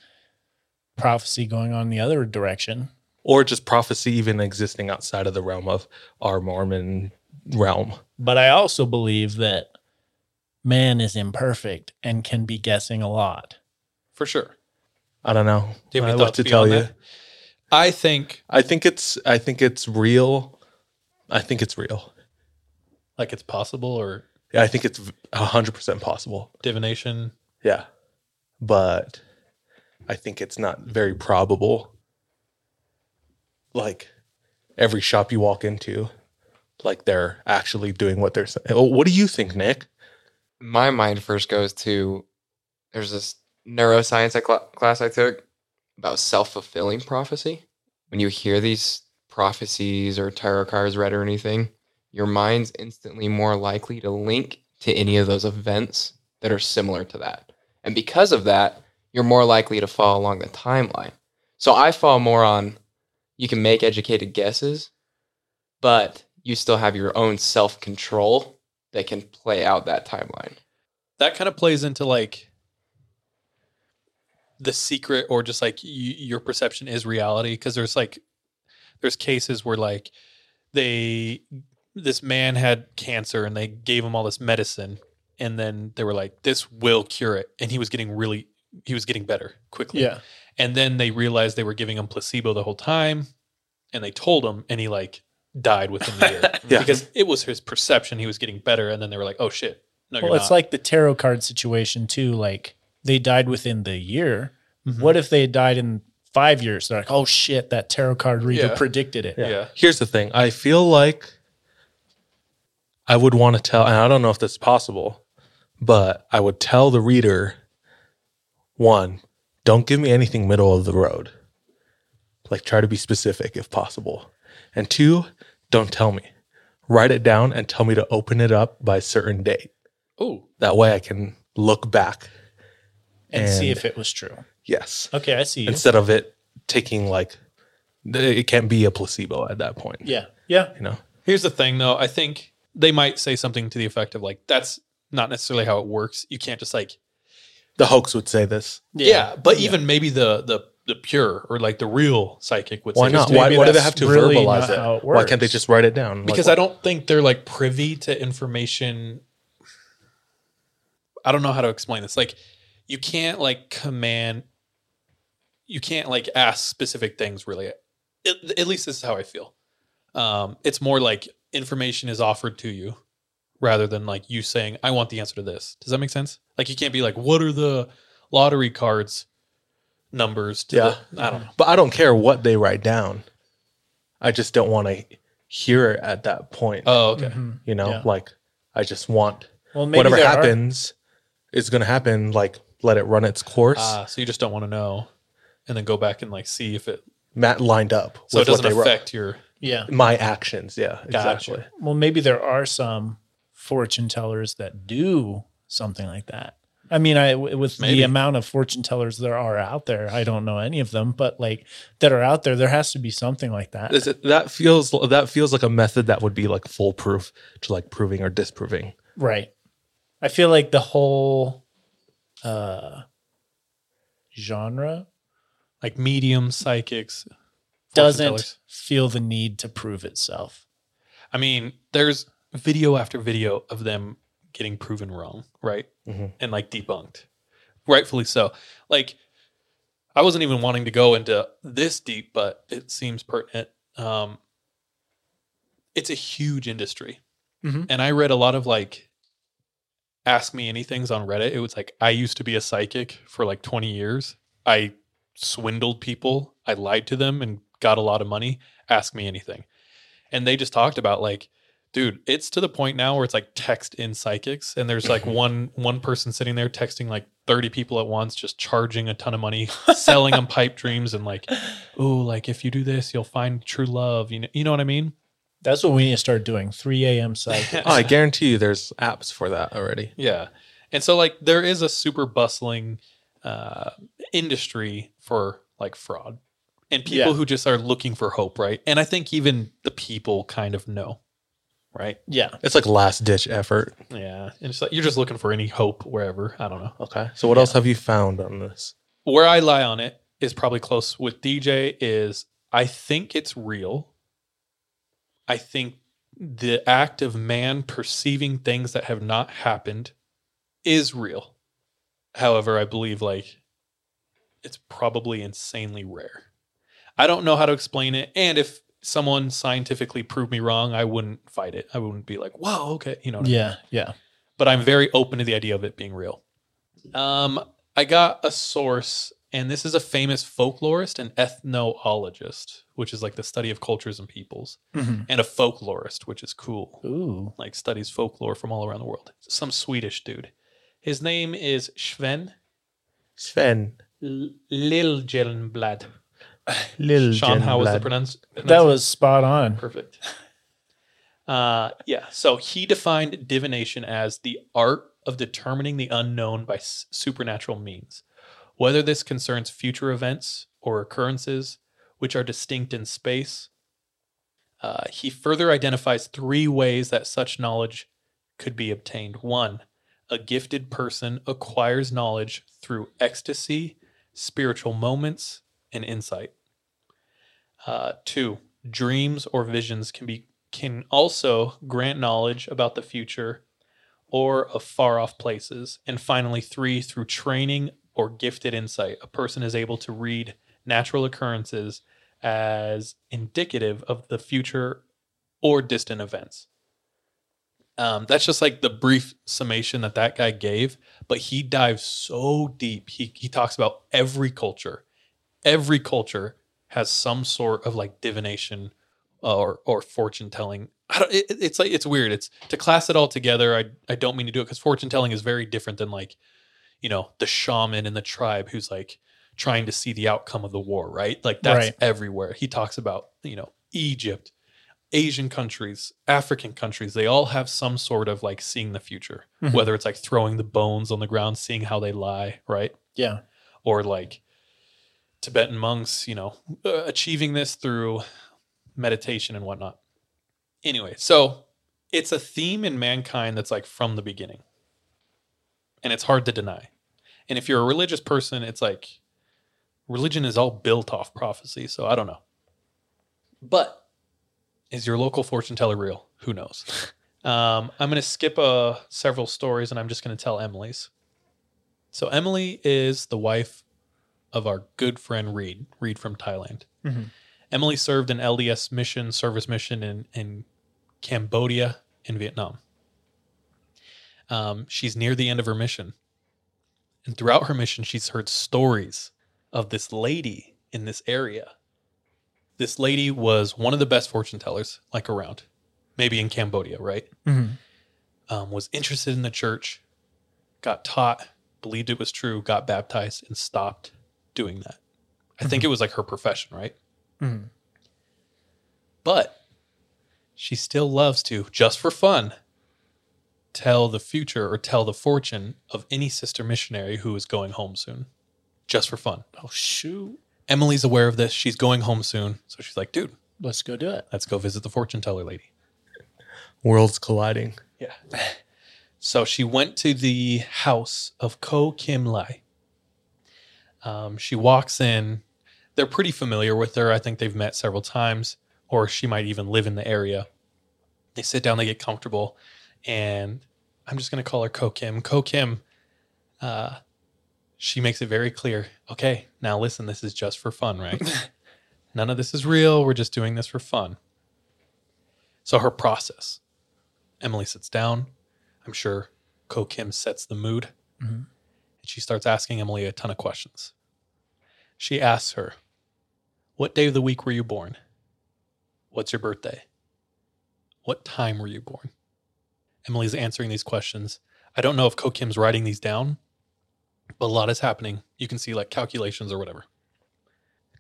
prophecy going on the other direction. or just prophecy even existing outside of the realm of our Mormon realm. But I also believe that man is imperfect and can be guessing a lot. For sure. I don't know. Do you have I any what thoughts to tell you. that? I think I think it's I think it's real. I think it's real. like it's possible or Yeah, I think it's hundred percent possible. divination. Yeah, but I think it's not very probable. Like every shop you walk into, like they're actually doing what they're saying. Oh, What do you think, Nick? my mind first goes to there's this neuroscience cl- class I took about self fulfilling prophecy. When you hear these prophecies or tarot cards read or anything, your mind's instantly more likely to link to any of those events that are similar to that. And because of that, you're more likely to fall along the timeline. So I fall more on you can make educated guesses, but you still have your own self control that can play out that timeline. That kind of plays into like the secret or just like y- your perception is reality because there's like there's cases where like they this man had cancer and they gave him all this medicine and then they were like this will cure it and he was getting really he was getting better quickly Yeah. and then they realized they were giving him placebo the whole time and they told him and he like died within the year Yeah. because it was his perception he was getting better and then they were like oh shit no well, it's not. like the tarot card situation too. Like they died within the year. Mhm. What if they had died in five years? They're like, oh shit, that tarot card reader Yeah. predicted it. yeah. Here's the thing. I feel like I would want to tell, and I don't know if that's possible, but I would tell the reader one, don't give me anything middle of the road. Like, try to be specific if possible. And two, don't tell me. Write it down and tell me to open it up by a certain date. oh That way I can look back. And, see if it was true. Yes. Okay, I see you. Instead of it taking like, it can't be a placebo at that point. yeah. Yeah. You know? Here's the thing, though. I think they might say something to the effect of like, "That's not necessarily how it works. You can't just like, The hoax would say this. yeah." yeah but even maybe the the the pure or like the real psychic would Why say not? Why, why do they have to really verbalize it? it Why can't they just write it down? because I don't think they're like privy to information. I don't know how to explain this. Like, you can't like command. You can't like ask specific things really At, at least this is how I feel. Um, it's more like information is offered to you rather than like you saying, I want the answer to this. Does that make sense? Like you can't be like, what are the lottery cards numbers to Yeah. the, I don't know. But I don't care what they write down. I just don't want to hear it at that point. Oh, okay. Mhm. You know, Yeah. like I just want Well, maybe whatever there are- happens is going to happen. Like let it run its course. Ah, so you just don't want to know and then go back and like see if it Matt lined up. so it with what doesn't they wrote. affect your Yeah. my actions. Yeah, Gotcha. exactly. Well, maybe there are some fortune tellers that do something like that. I mean, I w- with Maybe. the amount of fortune tellers there are out there, I don't know any of them, but like that are out there, there has to be something like that. Is it, that feels that feels like a method that would be like foolproof to like proving or disproving. Right. I feel like the whole uh genre like medium psychics doesn't feel the need to prove itself. I mean, there's video after video of them getting proven wrong, right? Mhm. And like debunked. Rightfully so. Like, I wasn't even wanting to go into this deep, but it seems pertinent. Um, it's a huge industry. Mhm. And I read a lot of like ask me anythings on Reddit. It was like, I used to be a psychic for like 20 years. I swindled people, I lied to them and got a lot of money. Ask me anything and they just talked about like dude it's to the point now where it's like text in psychics and there's like one one person sitting there texting like 30 people at once just charging a ton of money selling them pipe dreams and like oh like if you do this you'll find true love you know you know what i mean That's what we need to start doing. 3 a.m. psychic. Oh, I guarantee you, there's apps for that already. yeah and so like there is a super bustling uh industry for like fraud and people Yeah. who just are looking for hope right and i think even the people kind of know right yeah. It's like last ditch effort. Yeah, and it's like you're just looking for any hope wherever. I don't know. Okay. So what else have you found on this? Where I lie on it is probably close with DJ. Is I think it's real. I think the act of man perceiving things that have not happened is real. However, I believe like it's probably insanely rare. I don't know how to explain it, and if someone scientifically proved me wrong, I wouldn't fight it. I wouldn't be like, "Wow, okay," you know. What I mean? Yeah. Yeah. but I'm very open to the idea of it being real. Um, I got a source, and this is a famous folklorist and ethnologist, which is like the study of cultures and peoples, Mhm. and a folklorist, which is cool, Ooh. like studies folklore from all around the world. Some Swedish dude. His name is Sven Sven. L- Liljeblad. Lil Sean, how was the pronounce? That was spot on. Perfect. Uh, yeah. So he defined divination as the art of determining the unknown by s- supernatural means, whether this concerns future events or occurrences which are distinct in space. Uh, he further identifies three ways that such knowledge could be obtained. One, a gifted person acquires knowledge through ecstasy, spiritual moments, and insight. Uh, two, dreams or visions can be can also grant knowledge about the future or of far off places. And finally, three, through training or gifted insight, a person is able to read natural occurrences as indicative of the future or distant events. Um, that's just like the brief summation that that guy gave, but he dives so deep. He he talks about every culture. Every culture has some sort of like divination or or fortune telling. I don't. It, it's like it's weird. It's to class it all together. I I don't mean to do it because fortune telling is very different than like, you know, the shaman in the tribe who's like trying to see the outcome of the war. Right. Like that's Right. everywhere. He talks about you know Egypt, Asian countries, African countries. They all have some sort of like seeing the future. Mhm. Whether it's like throwing the bones on the ground, seeing how they lie. Right Yeah. or like Tibetan monks, you know, uh, achieving this through meditation and whatnot. Anyway, so it's a theme in mankind that's like from the beginning, and it's hard to deny. And if you're a religious person, it's like religion is all built off prophecy. So I don't know. But is your local fortune teller real? Who knows? Um, I'm going to skip uh, several stories and I'm just going to tell Emily's. So Emily is the wife of our good friend Reed, Reed from Thailand. Mhm. Emily served an LDS mission, service mission in, in Cambodia and Vietnam. Um, she's near the end of her mission. And throughout her mission, she's heard stories of this lady in this area. This lady was one of the best fortune tellers, like around, maybe in Cambodia, right? Mhm. Um, was interested in the church, got taught, believed it was true, got baptized, and stopped doing that. I think it was like her profession, right? Mhm. But she still loves to, just for fun, tell the future or tell the fortune of any sister missionary who is going home soon. Just for fun. Oh shoot. Emily's aware of this. She's going home soon. So she's like, dude, Let's go do it. let's go visit the fortune teller lady. Worlds colliding. Yeah. So she went to the house of Ko Kim Lai. Um, she walks in. They're pretty familiar with her. I think they've met several times, or she might even live in the area. They sit down, they get comfortable, and I'm just going to call her Ko Kim. Ko Kim, uh, she makes it very clear okay, now listen, this is just for fun, right? None of this is real. We're just doing this for fun. So her process. Emily sits down. I'm sure Ko Kim sets the mood. Mhm. And she starts asking Emily a ton of questions. She asks her, What day of the week were you born? What's your birthday? What time were you born? Emily's answering these questions. I don't know if Ko Kim's writing these down, but a lot is happening. You can see like calculations or whatever.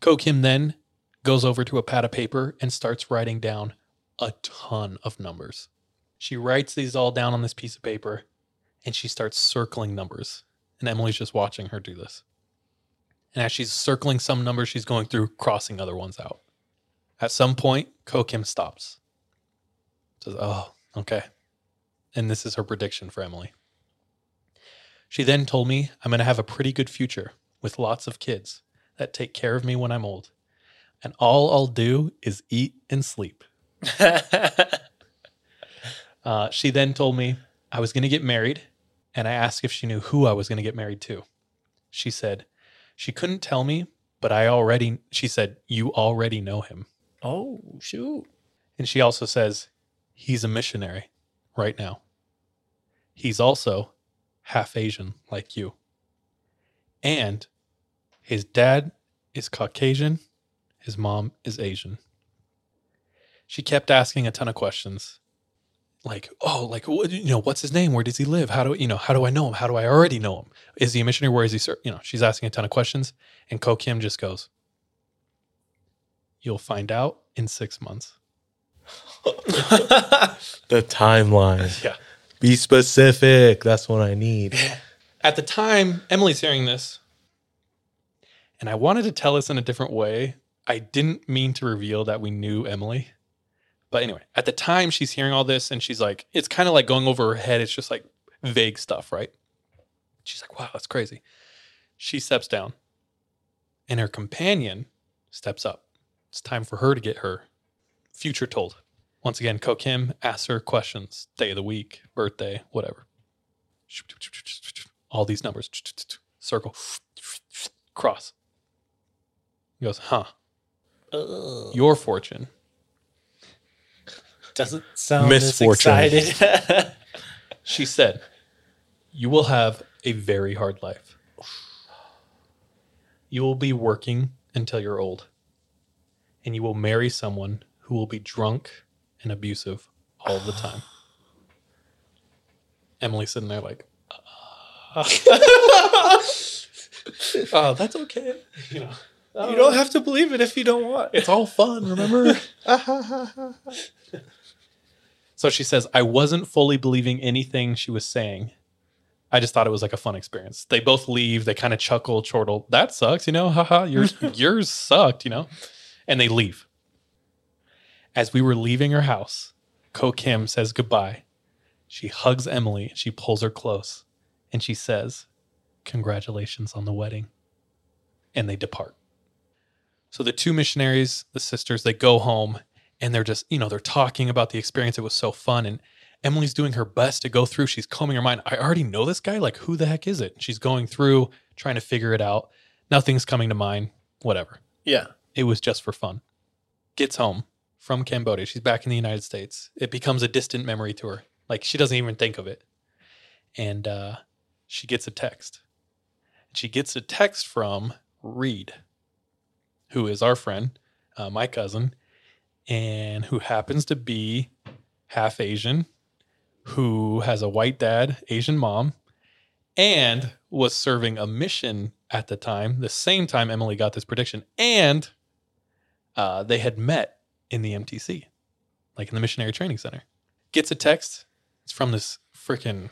Ko Kim then goes over to a pad of paper and starts writing down a ton of numbers. She writes these all down on this piece of paper and she starts circling numbers. And Emily's just watching her do this. And as she's circling some numbers, she's going through crossing other ones out. At some point, Ko Kim stops. Says, Oh, okay. And this is her prediction for Emily. She then told me I'm going to have a pretty good future with lots of kids that take care of me when I'm old. And all I'll do is eat and sleep. Uh, she then told me I was going to get married, and I asked if she knew who I was going to get married to. She said she couldn't tell me, but I already, she said, you already know him. Oh shoot. And she also says he's a missionary right now. He's also half Asian like you. And his dad is Caucasian, his mom is Asian. She kept asking a ton of questions. Like, oh, like you know, what's his name? Where does he live? How do you know? How do I know him? How do I already know him? Is he a missionary? Where is he? Ser-? You know, she's asking a ton of questions, and Ko Kim just goes, "You'll find out in six months." The timeline. Yeah. Be specific. That's what I need. At the time, Emily's hearing this, and I wanted to tell us in a different way. I didn't mean to reveal that we knew Emily. But anyway, at the time, she's hearing all this, and she's like, it's kind of like going over her head. It's just like vague stuff, right? She's like, wow, that's crazy. She steps down, and her companion steps up. It's time for her to get her future told. Once again, Ko Kim asks her questions day of the week, birthday, whatever. All these numbers, circle, cross. He goes, huh? Your fortune. Doesn't sound Misfortune. excited. She said, You will have a very hard life. You will be working until you're old, and you will marry someone who will be drunk and abusive all the time. Emily's sitting there like, "Uh." oh, that's okay. You know, you don't have to believe it if you don't want. it's all fun, remember? so she says, I wasn't fully believing anything she was saying. I just thought it was like a fun experience. They both leave, they kind of chuckle, chortle, that sucks, you know, haha, yours yours sucked, you know. And they leave. As we were leaving her house, Ko Kim says goodbye. She hugs Emily and she pulls her close and she says, Congratulations on the wedding. And they depart. So the two missionaries, the sisters, they go home and they're just, you know, they're talking about the experience. It was so fun. And Emily's doing her best to go through. She's combing her mind. I already know this guy. Like, who the heck is it? She's going through, trying to figure it out. Nothing's coming to mind. Whatever. Yeah. It was just for fun. gets home from Cambodia. She's back in the United States. It becomes a distant memory to her. Like she doesn't even think of it. And uh, she gets a text. She gets a text from Reed, who is our friend, uh, my cousin, and who happens to be half Asian, who has a white dad, Asian mom, and was serving a mission at the time, the same time Emily got this prediction. And uh, they had met in the MTC, like in the Missionary Training Center. Gets a text. It's from this freaking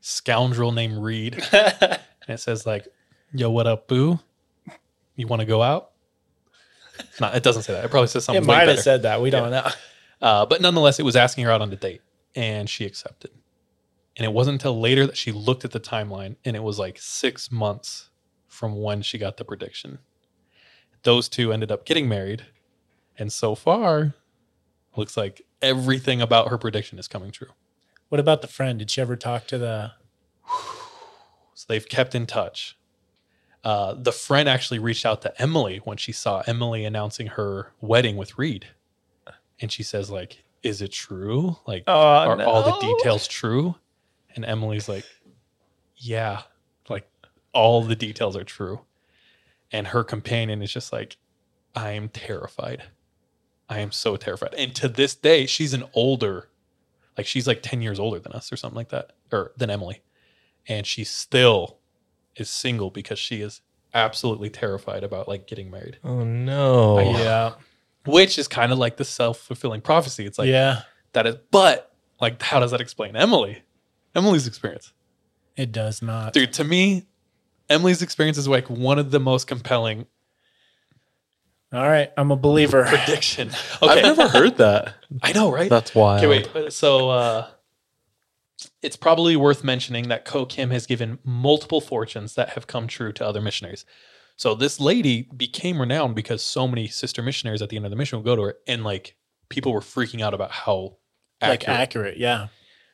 scoundrel named Reed. and it says, like, yo, what up, boo? You want to go out? No, it doesn't say that. It probably says something. It might have said that. We don't know. Uh, but nonetheless, it was asking her out on a date, and she accepted. And it wasn't until later that she looked at the timeline, and it was like six months from when she got the prediction. Those two ended up getting married, and so far, looks like everything about her prediction is coming true. What about the friend? Did she ever talk to the? So they've kept in touch. Uh, the friend actually reached out to Emily when she saw Emily announcing her wedding with Reed, and she says, "Like, is it true? Like, Oh, are all the details true?" And Emily's like, "Yeah, like all the details are true." And her companion is just like, "I am terrified. I am so terrified." And to this day, she's an older, like she's like ten years older than us or something like that, or than Emily and she still is single because she is absolutely terrified about like getting married. Oh no. Yeah. Which is kind of like the self-fulfilling prophecy. It's like yeah, that is but like how does that explain Emily? Emily's experience. it does not. Dude, to me, Emily's experience is like one of the most compelling All right, I'm a believer. prediction. Okay. I've never heard that. I know, right? That's wild. Okay, wait. So uh, it's probably worth mentioning that Ko Kim has given multiple fortunes that have come true to other missionaries. So this lady became renowned because so many sister missionaries at the end of the mission would go to her, and like people were freaking out about how Like accurate. accurate, yeah.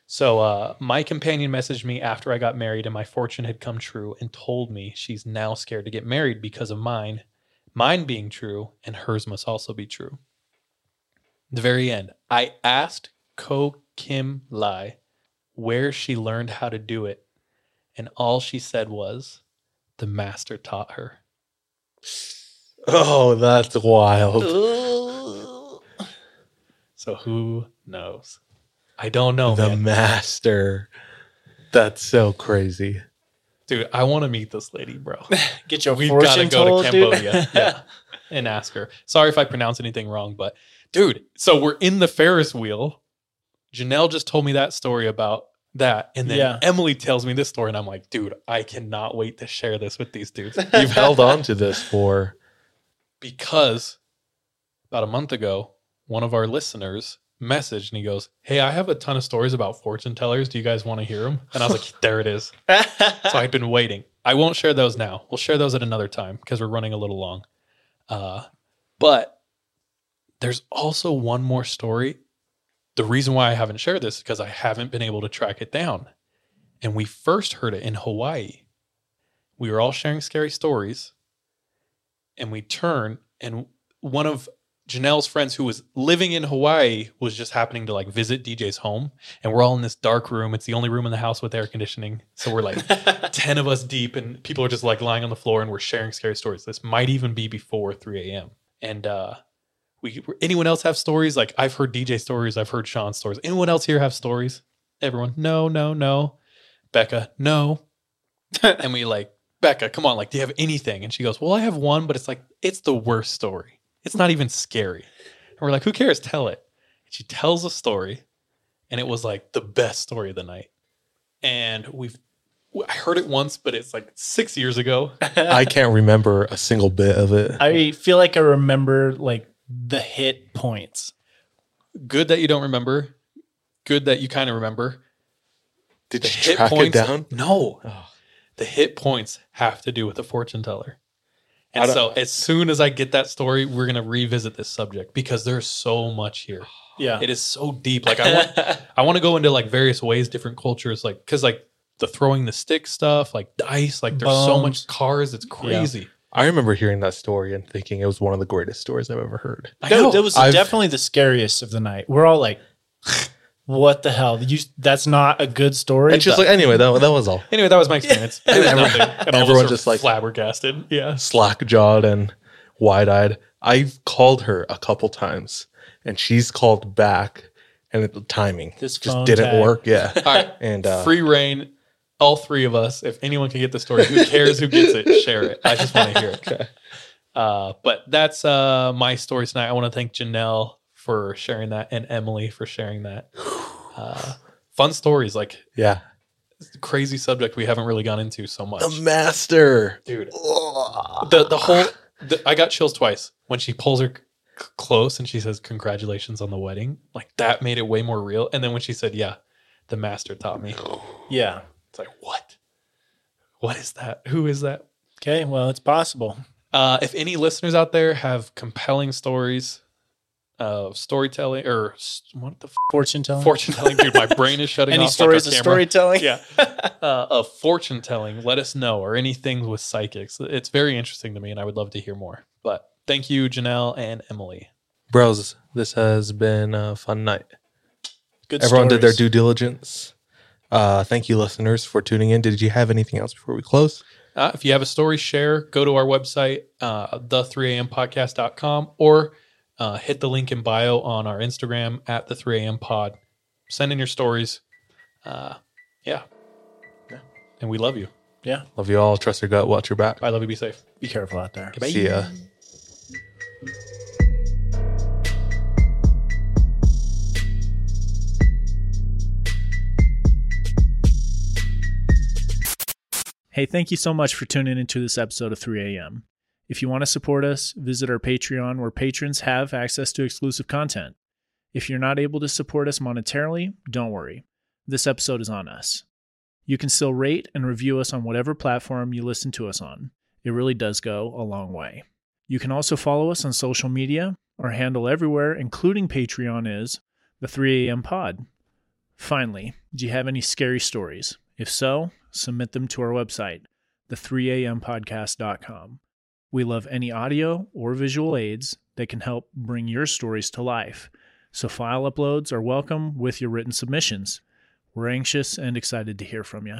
So uh, my companion messaged me after I got married and my fortune had come true and told me she's now scared to get married because of mine, mine being true and hers must also be true. The very end, I asked Ko Kim Lai where she learned how to do it, and all she said was, "The master taught her." Oh, that's wild. So who knows? I don't know, the man. master. That's so crazy. Dude, I want to meet this lady, bro. Get your We've got to go told, to dude. Cambodia yeah, and ask her. Sorry if I pronounce anything wrong, but dude, so we're in the Ferris wheel. Janelle just told me that story about that. And then Yeah. Emily tells me this story, and I'm like, dude, I cannot wait to share this with these dudes. You've held on to this for because about a month ago, one of our listeners messaged and he goes, Hey, I have a ton of stories about fortune tellers. Do you guys want to hear them? And I was like, There it is. so I'd been waiting. I won't share those now. We'll share those at another time because we're running a little long. Uh, but there's also one more story. The reason why I haven't shared this is because I haven't been able to track it down. And we first heard it in Hawaii. We were all sharing scary stories, and we turn, and one of Janelle's friends who was living in Hawaii was just happening to like visit DJ's home. And we're all in this dark room. It's the only room in the house with air conditioning. So we're like 10 of us deep, and people are just like lying on the floor and we're sharing scary stories. This might even be before 3 a.m. And uh, we anyone else have stories? Like I've heard DJ stories, I've heard Sean's stories. Anyone else here have stories? Everyone, no, no, no. Becca, no. and we like, Becca, come on, like, do you have anything? And she goes, Well, I have one, but it's like, it's the worst story. It's not even scary. And we're like, Who cares? Tell it. And she tells a story, and it was like the best story of the night. And we've, I heard it once, but it's like six years ago. I can't remember a single bit of it. I feel like I remember like the hit points. Good that you don't remember. Good that you kind of remember. Did The you hit track it points- down? No. Oh. The hit points have to do with the fortune teller. I And so as soon as I get that story, we're gonna revisit this subject because there's so much here. Yeah. It is so deep. Like I want I want to go into like various ways, different cultures, like because like the throwing the stick stuff, like dice, like there's so much cars, it's crazy. I remember hearing that story and thinking it was one of the greatest stories I've ever heard. That, that was I've- definitely the scariest of the night. We're all like, "What the hell? You, that's not a good story." It's just like anyway, that, that was all. Anyway, that was my experience. It was. And all of everyone are just, like- flabbergasted. Yeah. Slack jawed and wide eyed. I've called her a couple times and she's called back and the timing This just didn't tag. work. Yeah. All right. And uh, Free reign. All three of us. If anyone can get the story, who cares who gets it? Share it. I just want to hear it. Uh, but that's uh, my story tonight. I want to thank Janelle for sharing that and Emily for sharing that. Uh, fun stories, like yeah. crazy subject we haven't really gone into so much. The master. dude. The the whole the, I got chills twice when she pulls her c- close and she says congratulations on the wedding. Like that made it way more real. And then when she said, "Yeah, the master taught me," yeah. it's like what? What is that? Who is that? Okay, well, it's possible. Uh, if any listeners out there have compelling stories of storytelling or what the f- Fortune telling. fortune telling, dude, my brain is shutting Any off. like a stories of camera. storytelling? yeah, uh, of fortune telling, let us know, or anything with psychics. It's very interesting to me, and I would love to hear more. But thank you, Janelle and Emily. Bros, this has been a fun night. Good Everyone did their due diligence. Uh, thank you, listeners, for tuning in. Did you have anything else before we close? Uh, if you have a story, share, go to our website, uh, the3ampodcast.com, or uh, hit the link in bio on our Instagram at the 3am pod. Send in your stories. Uh, yeah. And we love you. Yeah. Love you all. Trust your gut. Watch your back. I love you. Be safe. Be careful out there. See ya. Hey, thank you so much for tuning into this episode of 3 a.m. If you want to support us, visit our Patreon where patrons have access to exclusive content. If you're not able to support us monetarily, don't worry. This episode is on us. You can still rate and review us on whatever platform you listen to us on. It really does go a long way. You can also follow us on social media. Our handle everywhere, including Patreon, is the 3 a.m. pod. Finally, do you have any scary stories? If so, submit them to our website, the3ampodcast.com. We love any audio or visual aids that can help bring your stories to life. So file uploads are welcome with your written submissions. We're anxious and excited to hear from you.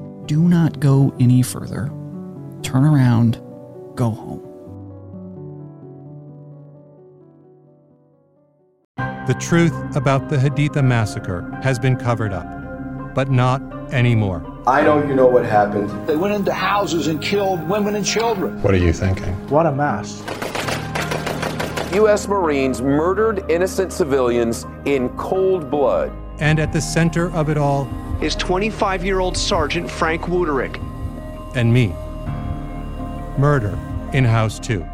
Do not go any further. Turn around, go home. The truth about the Haditha massacre has been covered up, but not anymore. I know you know what happened. They went into houses and killed women and children. What are you thinking? What a mess. U.S. Marines murdered innocent civilians in cold blood. And at the center of it all, is 25 year old Sergeant Frank Wuterich. and me. Murder in House 2,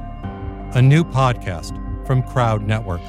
a new podcast from Crowd Network.